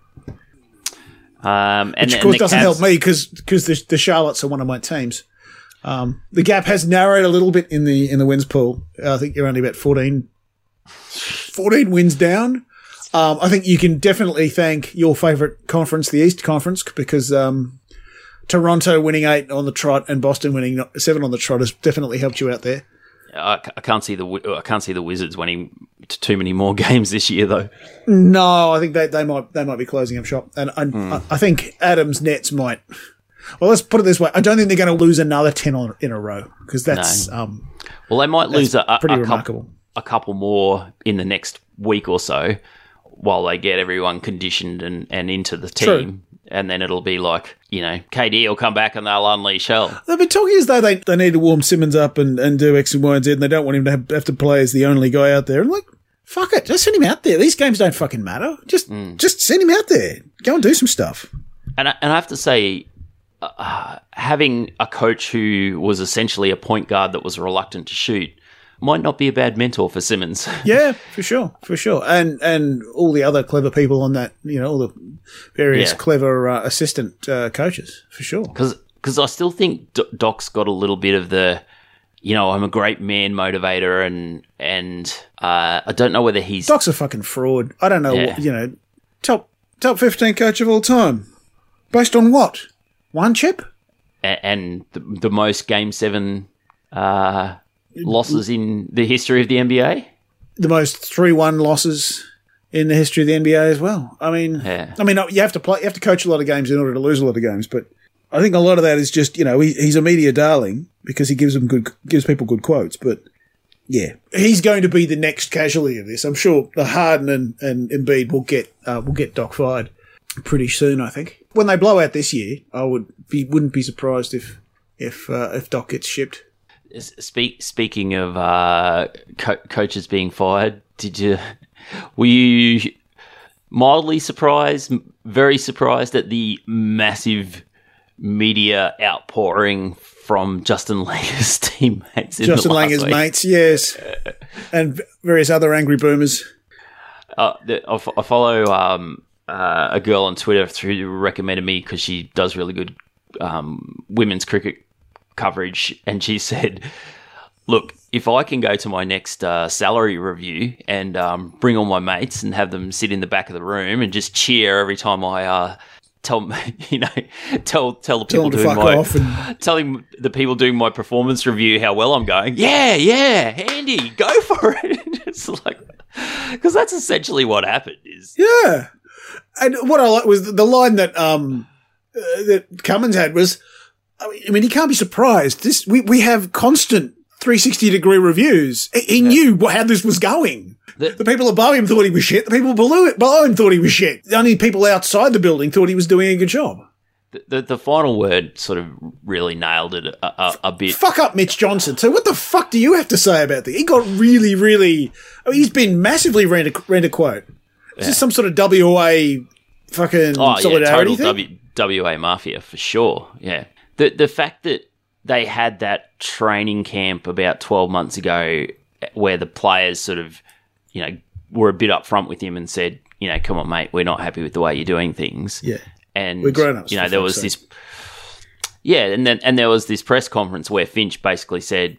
Um, and, Which of course doesn't Cavs- help me because the, the Charlottes are one of my teams. Um, the gap has narrowed a little bit in the in the wins pool. I think you're only about 14, 14 wins down. Um, I think you can definitely thank your favourite conference, the East Conference, because um, Toronto winning eight on the trot and Boston winning seven on the trot has definitely helped you out there. I, I can't see the I can't see the Wizards winning too many more [LAUGHS] games this year though. No, I think they, they might they might be closing up shop, and I, Hmm. I, I think Adams Nets might. Well, let's put it this way: I don't think they're going to lose another ten on, in a row because that's um, Well, they might lose a, pretty a couple, remarkable. a couple more in the next week or so while they get everyone conditioned and, and into the team. True. And then it'll be like, you know, KD will come back and they'll unleash hell. They've been talking as though they, they need to warm Simmons up and, and do X and Y and Z, and they don't want him to have, have to play as the only guy out there. And like, fuck it, just send him out there. These games don't fucking matter. Just Hmm. just send him out there. Go and do some stuff. And I, and I have to say, uh, having a coach who was essentially a point guard that was reluctant to shoot might not be a bad mentor for Simmons. [LAUGHS] Yeah, for sure, for sure. And and all the other clever people on that, you know, all the various Yeah. clever uh, assistant uh, coaches, for sure. because because I still think Do- Doc's got a little bit of the, you know, I'm a great man motivator, and and uh, I don't know whether he's Doc's a fucking fraud. I don't know, Yeah. what, you know, top top fifteen coach of all time, based on what? One chip? a- and the, the most Game Seven uh, losses in the history of the NBA. the most three one losses in the history of the NBA as well. I mean, Yeah. I mean, you have to play, you have to coach a lot of games in order to lose a lot of games, but I think a lot of that is just you know he, he's a media darling because he gives them good gives people good quotes, but. Yeah, he's going to be the next casualty of this. I'm sure the Harden and, and Embiid will get uh, will get Doc fired pretty soon. I think when they blow out this year, I would be wouldn't be surprised if if uh, if Doc gets shipped. Speak, speaking of uh, co- coaches being fired, did you were you mildly surprised, very surprised at the massive media outpouring from Justin Langer's [LAUGHS] teammates? In Justin Langer's week? mates, yes, and various other angry boomers. Uh, the, I, f- I follow um, uh, a girl on Twitter who recommended me because she does really good um, women's cricket coverage, and she [LAUGHS] said, "Look, if I can go to my next uh, salary review and um, bring all my mates and have them sit in the back of the room and just cheer every time I." Uh, Tell [LAUGHS] you know, tell tell the Tell people to doing my [LAUGHS] telling the people doing my performance review how well I'm going. Yeah, yeah, handy, go for it. it's like because that's essentially what happened. Is Yeah, and what I like was the- the line that um uh, that Cummins had was, I mean, he can't be surprised. This we we have constant 360 degree reviews. He, he knew wh- how this was going. The- The, people above him thought he was shit. The people below it below him thought he was shit. The only people outside the building thought he was doing a good job. the, the the final word sort of really nailed it a, a, a bit. Fuck up Mitch Johnson. So what the fuck do you have to say about this? He got really, really. I mean, he's been massively rent a, rent a quote. Is this some sort of WA fucking Oh yeah, solidarity total thing? W, WA Mafia for sure. Yeah. The the fact that they had that training camp about 12 months ago where the players sort of, you know, were a bit upfront with him and said, you know, come on, mate, we're not happy with the way you're doing things. Yeah. And, We're grown-ups, you know, there was sake. this, yeah, and then, and there was this press conference where Finch basically said,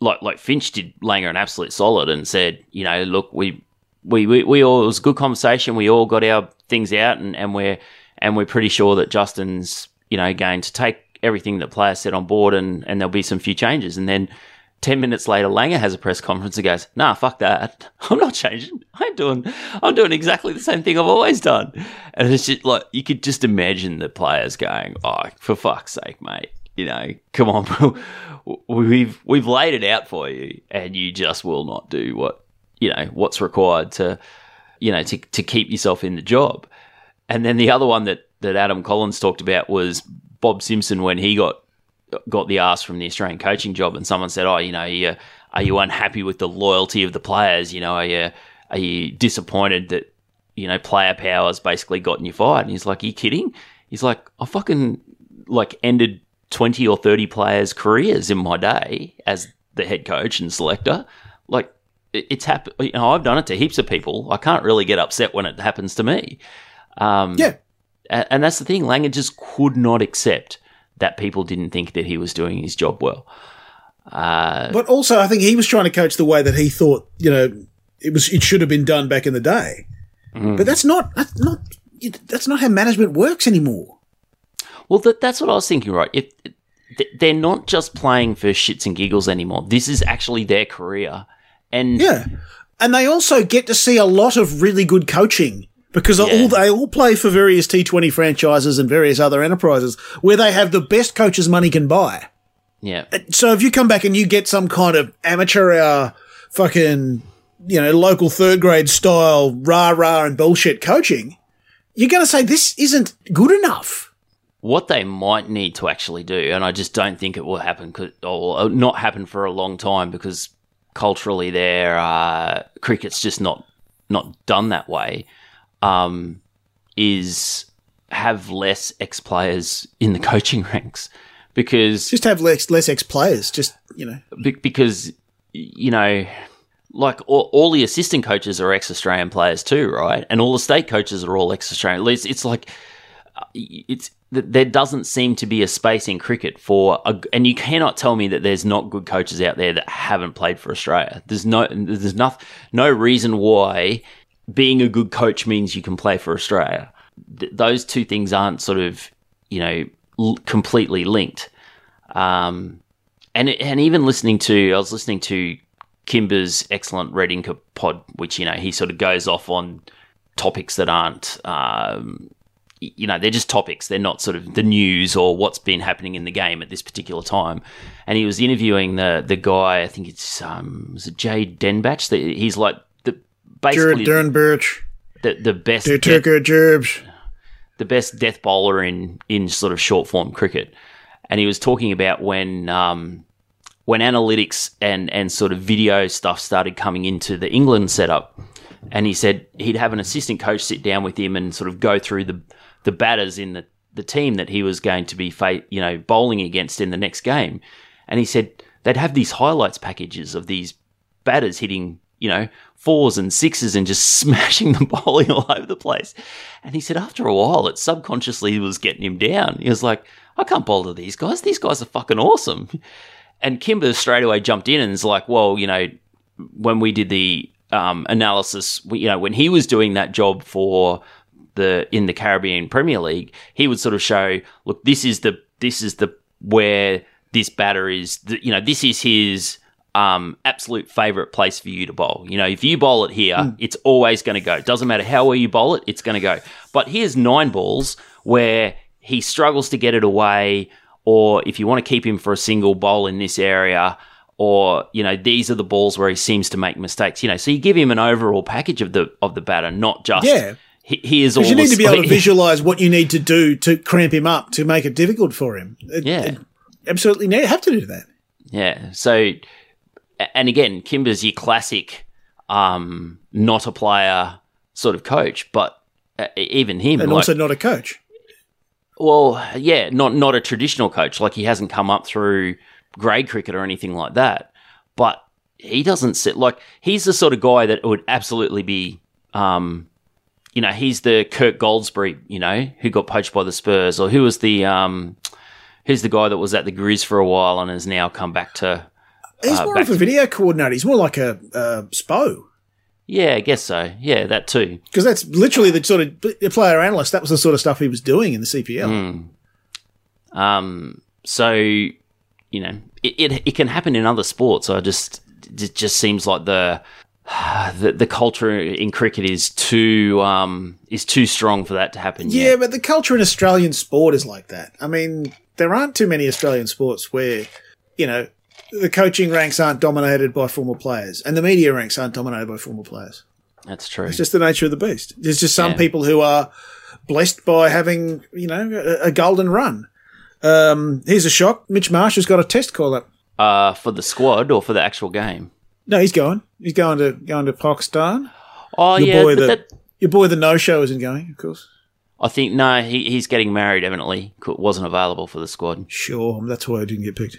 like, like Finch did Langer an absolute solid and said, you know, look, we, we, we, we all, it was a good conversation. We all got our things out and, and we're, and we're pretty sure that Justin's, you know, going to take everything that players said on board and, and there'll be some few changes. And then 10 minutes later, Langer has a press conference and goes, nah, fuck that. [LAUGHS] I'm not changing. I'm doing, I'm doing exactly the same thing I've always done. And it's just like, you could just imagine the players going, oh, for fuck's sake, mate. You know, come on, [LAUGHS] we've, we've laid it out for you and you just will not do what, you know, what's required to, you know, to, to keep yourself in the job. And then the other one that, that Adam Collins talked about was Bob Simpson when he got got the ask from the Australian coaching job, and someone said, "Oh, you know, are you, are you unhappy with the loyalty of the players? You know, are you are you disappointed that you know player powers basically gotten you fired?" And he's like, "Are you kidding?" He's like, "I fucking like ended twenty or thirty players' careers in my day as the head coach and selector. Like, it's happened. You know, I've done it to heaps of people. I can't really get upset when it happens to me." Um, Yeah. And that's the thing. Langer just could not accept that people didn't think that he was doing his job well. Uh, But also, I think he was trying to coach the way that he thought, you know, it was it should have been done back in the day. Mm. But that's not that's not that's not how management works anymore. well, that, that's what I was thinking. Right? If they're not just playing for shits and giggles anymore, this is actually their career. And Yeah, and they also get to see a lot of really good coaching because Yeah. all they all play for various T Twenty franchises and various other enterprises where they have the best coaches money can buy. yeah, So if you come back and you get some kind of amateur hour, fucking, you know, local third grade style rah rah and bullshit coaching, you're going to say this isn't good enough. what they might need to actually do, and I just don't think it will happen or not happen for a long time, because culturally, their uh, cricket's just not not done that way. Um, is have less ex players in the coaching [LAUGHS] ranks because Just have less less ex players. Just you know, be- because you know like all, all the assistant coaches are ex-australian players too right? And all the state coaches are all ex-australian. It's, it's like uh, it's there doesn't seem to be a space in cricket for a, and you cannot tell me that there's not good coaches out there that haven't played for australia. There's no there's no, no reason why being a good coach means you can play for australia. Th- those two things aren't sort of you know l- completely linked. Um, and and even listening to I was listening to Kimber's excellent Red Inker pod, which you know he sort of goes off on topics that aren't um, you know they're just topics. They're not sort of the news or what's been happening in the game at this particular time. And he was interviewing the the guy I think it's um was it Jade Dernbach? The, he's like basically Jared Dernbirch, the, the best Turker Gerbs. the best death bowler in in sort of short form cricket, and he was talking about when um, when analytics and and sort of video stuff started coming into the England setup, and he said he'd have an assistant coach sit down with him and sort of go through the the batters in the the team that he was going to be fa- you know bowling against in the next game, and he said they'd have these highlights packages of these batters hitting, you know, fours and sixes and just [LAUGHS] smashing the bowling [LAUGHS] all over the place. And he said after a while, it subconsciously was getting him down. He was like, I can't to these guys. These guys are fucking awesome. [LAUGHS] And Kimber straight away jumped in and is like, well, you know, when we did the um, analysis, we, you know, when he was doing that job for the in the Caribbean Premier League, he would sort of show, look, this is the this is the where this batter is, the, you know, this is his um, absolute favorite place for you to bowl. You know, if you bowl it here, it's always going to go. Doesn't matter how well you bowl it, it's going to go. But here's nine balls where he struggles to get it away, or if you want to keep him for a single bowl in this area, or you know, these are the balls where he seems to make mistakes. You know, so you give him an overall package of the of the batter, not just Yeah. he- Here's all you need to be able to visualize what you need to do to cramp him up to make it difficult for him. It- Yeah. it absolutely have to do that. Yeah. So, and again, Kimber's your classic, um, not a player sort of coach, but uh, even him, And like, also not a coach. Well, yeah, not not a traditional coach. Like he hasn't come up through grade cricket or anything like that. But he doesn't sit like he's the sort of guy that would absolutely be, um, you know, he's the Kirk Goldsberry, you know, who got poached by the Spurs, or who was the um, who's the guy that was at the Grizz for a while and has now come back to. He's uh, more of a video coordinator. He's more like a, a SPO. Yeah, I guess so. Yeah, that too. Because that's literally the sort of player analyst. That was the sort of stuff he was doing in the CPL. Um, so you know, it, it it can happen in other sports. I just it just seems like the [SIGHS] the, the culture in cricket is too um is too strong for that to happen. Yeah, yet. but the culture in Australian sport is like that. I mean, there aren't too many Australian sports where, you know, the coaching ranks aren't dominated by former players and the media ranks aren't dominated by former players. that's true. It's just the nature of the beast. There's just some Yeah. people who are blessed by having, you know, a, a golden run. Um, here's a shock. Mitch Marsh has got a test call up. uh, for the squad or for the actual game. No, he's going. He's going to going to Pakistan. Oh Your yeah, boy, the that, your boy, the no show, isn't going, of course. I think no, he, he's getting married. Evidently, wasn't available for the squad. Sure, that's why I didn't get picked.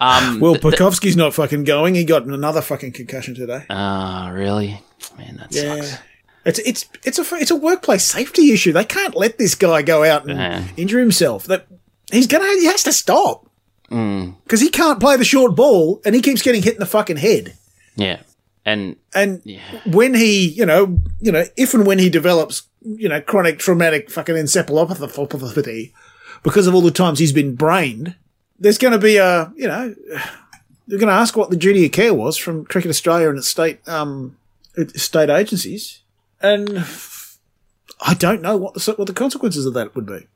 Um, [LAUGHS] Well, th- th- not fucking going. He got another fucking concussion today. Ah, really? Man, that Yeah. sucks. It's it's it's a it's a workplace safety issue. They can't let this guy go out and Yeah. injure himself. That he's gonna he has to stop Mm. because he can't play the short ball and he keeps getting hit in the fucking head. Yeah, and And yeah, when he, you know, you know, if and when he develops, you know, chronic traumatic fucking encephalopathy because of all the times he's been brained, there's going to be a, you know, they're going to ask what the duty of care was from Cricket Australia and its state, um, state agencies, and I don't know what the what the consequences of that would be.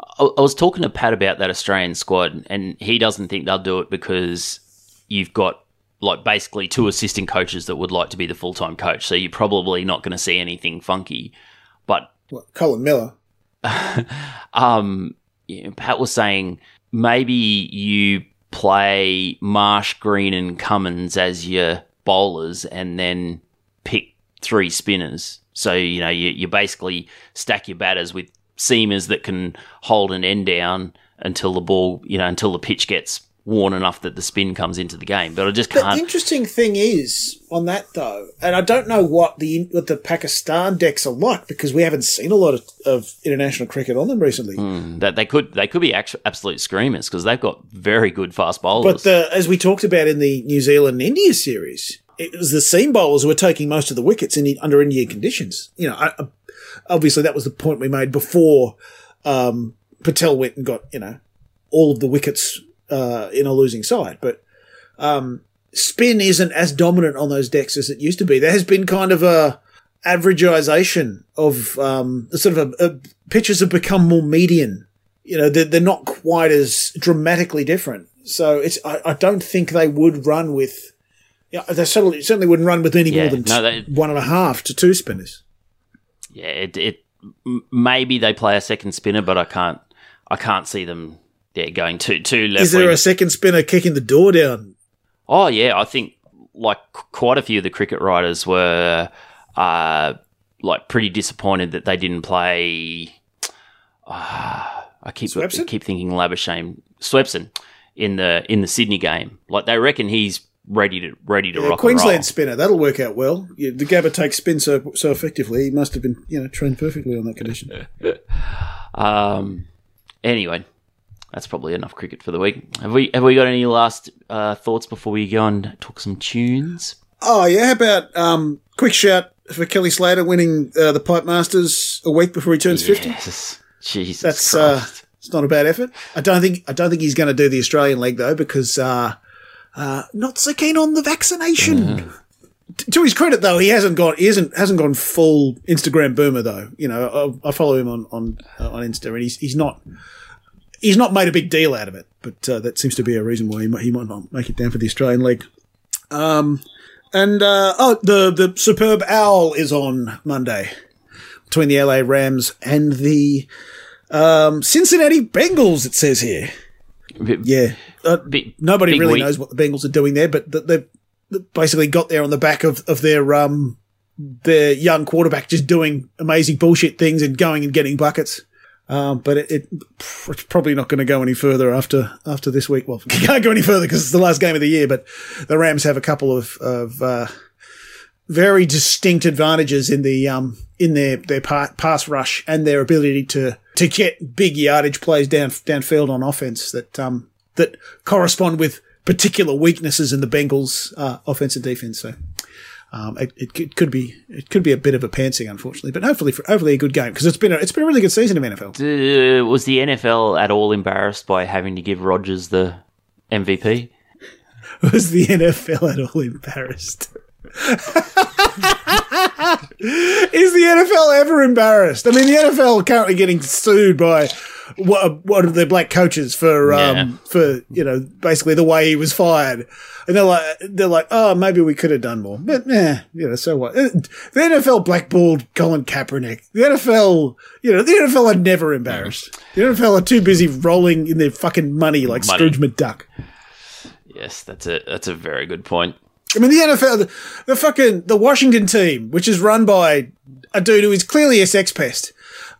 I, I was talking to Pat about that Australian squad, and he doesn't think they'll do it because you've got like basically two assistant coaches that would like to be the full time coach. So you're probably not going to see anything funky. But What, Colin Miller. [LAUGHS] um, Pat was saying maybe you play Marsh, Green, and Cummins as your bowlers, and then pick three spinners. So you know you, you basically stack your batters with seamers that can hold an end down until the ball, you know, until the pitch gets worn enough that the spin comes into the game. But I just can't. The interesting thing is on that though, and I don't know what the what the Pakistan decks are like because we haven't seen a lot of, of international cricket on them recently. that they could they could be actu- absolute screamers because they've got very good fast bowlers. But the, as we talked about in the New Zealand India series, it was the seam bowlers who were taking most of the wickets in under Indian conditions. You know, I, I- obviously that was the point we made before um, Patel went and got you know all of the wickets uh, in a losing side, but. Um, spin isn't as dominant on those decks as it used to be. There has been kind of a averagization of um, sort of a, a, pitches have become more median. You know, they're, they're not quite as dramatically different. So it's I, I don't think they would run with. Yeah, they certainly certainly wouldn't run with any Yeah, more than no, they- one and a half to two spinners. yeah, it, it maybe they play a second spinner, but I can't I can't see them yeah going two two left. Is there wing. a second spinner kicking the door down? Oh yeah, I think like quite a few of the cricket writers were uh, like pretty disappointed that they didn't play. Uh, I keep Swepson? keep thinking Labuschagne Swepson in the in the Sydney game. Like they reckon he's ready to ready to Yeah, rock Queensland and spinner that'll work out well. Yeah, the Gabba takes spin so so effectively. He must have been you know trained perfectly on that condition. [LAUGHS] Um, anyway, that's probably enough cricket for the week. Have we have we got any last uh, thoughts before we go and talk some tunes? Oh yeah, how about um, quick shout for Kelly Slater winning uh, the Pipe Masters a week before he turns fifty. Yes. Jesus That's uh, it's not a bad effort. I don't think I don't think he's going to do the Australian leg though because uh, uh, not so keen on the vaccination. T- To his credit, though, he hasn't got He hasn't hasn't gone full Instagram boomer though. You know, I, I follow him on on uh, on Insta, and he's he's not he's not made a big deal out of it. But uh, that seems to be a reason why he might, he might not make it down for the Australian League. Um, and uh, oh, the the superb owl is on Monday between the LA Rams and the um, Cincinnati Bengals. It says here. Yeah, uh, Big- nobody really week. knows what the Bengals are doing there, but th- they've they've basically got there on the back of of their um their young quarterback just doing amazing bullshit things and going and getting buckets. Um, but it, it, it's probably not going to go any further after after this week. Well, [LAUGHS] it can't go any further because it's the last game of the year. But the Rams have a couple of of uh, very distinct advantages in the um in their their pa- pass rush and their ability to to get big yardage plays down downfield on offense that um that correspond with particular weaknesses in the Bengals' uh, offense and defense. So. Um, it, it, could- could be it could be a bit of a pantsing, unfortunately, but hopefully for, hopefully a good game because it's been a, it's been a really good season of NFL. Uh, was the NFL at all embarrassed by having to give Rodgers the MVP? [LAUGHS] Was the NFL at all embarrassed? [LAUGHS] Is the NFL ever embarrassed? I mean, the NFL currently getting sued by what one of their black coaches for um Yeah. for you know basically the way he was fired, and they're like they're like oh maybe we could have done more, but eh, you know so what? Uh, The NFL blackballed Colin Kaepernick. The NFL you know the NFL are never embarrassed. The NFL are too busy rolling in their fucking money like Money. Scrooge McDuck. Yes, that's a that's a very good point. I mean, the NFL, the, the fucking, the Washington team, which is run by a dude who is clearly a sex pest.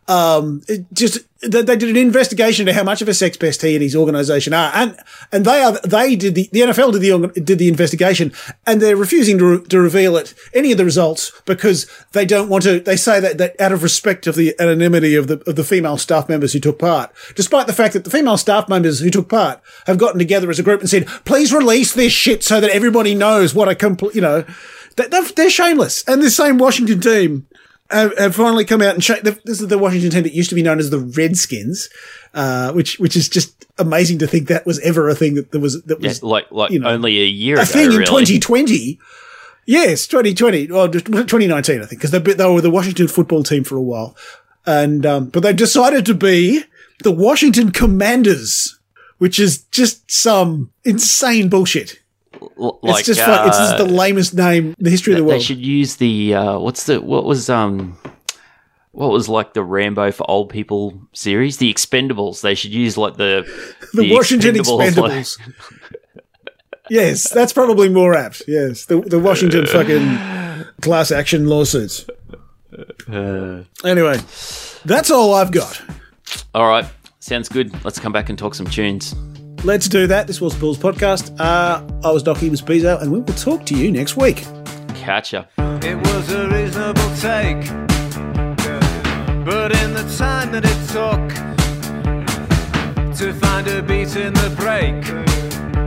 Um, just, they, they did an investigation into how much of a sex pest he and his organization are. And, and they are, they did the, the NFL did the, did the investigation and they're refusing to, re- to reveal it, any of the results because they don't want to, they say that, that out of respect of the anonymity of the, of the female staff members who took part, despite the fact that the female staff members who took part have gotten together as a group and said, please release this shit so that everybody knows what a complete, you know, they- they're, they're shameless. And this same Washington team have, have finally come out and show, this is the Washington team that used to be known as the Redskins, uh, which, which is just amazing to think that was ever a thing that there was, that Yeah, was like like you know, only a year a ago. thing in 2020. Yes, 2020 or 2019, I think, because they, they were the Washington football team for a while. And, um, but they've decided to be the Washington Commanders, which is just some insane bullshit. L- It's like, just fun. It's just uh, the lamest name in the history of the world. They should use the uh, what's the what was um what was like the Rambo for old people series, the Expendables. They should use like the [LAUGHS] the, Washington Expendables, Expendables. yes, that's probably more apt. Yes, the the Washington fucking class action lawsuits. Uh, Anyway, that's all I've got. all right, sounds good. Let's come back and talk some tunes. Let's do that. This was Balls podcast. Uh, I was Doc Evans Beeso, and we will talk to you next week. Catch ya. It was a reasonable take. But in the time that it took to find a beat in the break,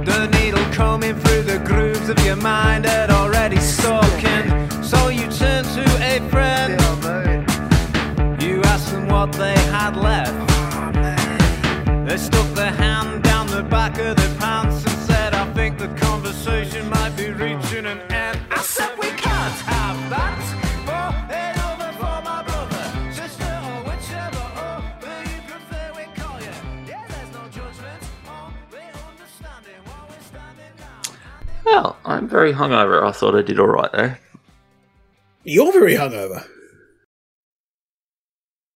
the needle combing through the grooves of your mind had already stuck. And so you turned to a friend. You asked them what they had left. They stuck their hand down the back of their pants and said, I think the conversation might be reaching an end. I said, We can't have that. For it over for my brother, sister, or whichever, or who you prefer we call you. Yeah, there's no judgment, only understanding while we're standing down. Well, I'm very hungover. I thought I did all right there. You're very hungover.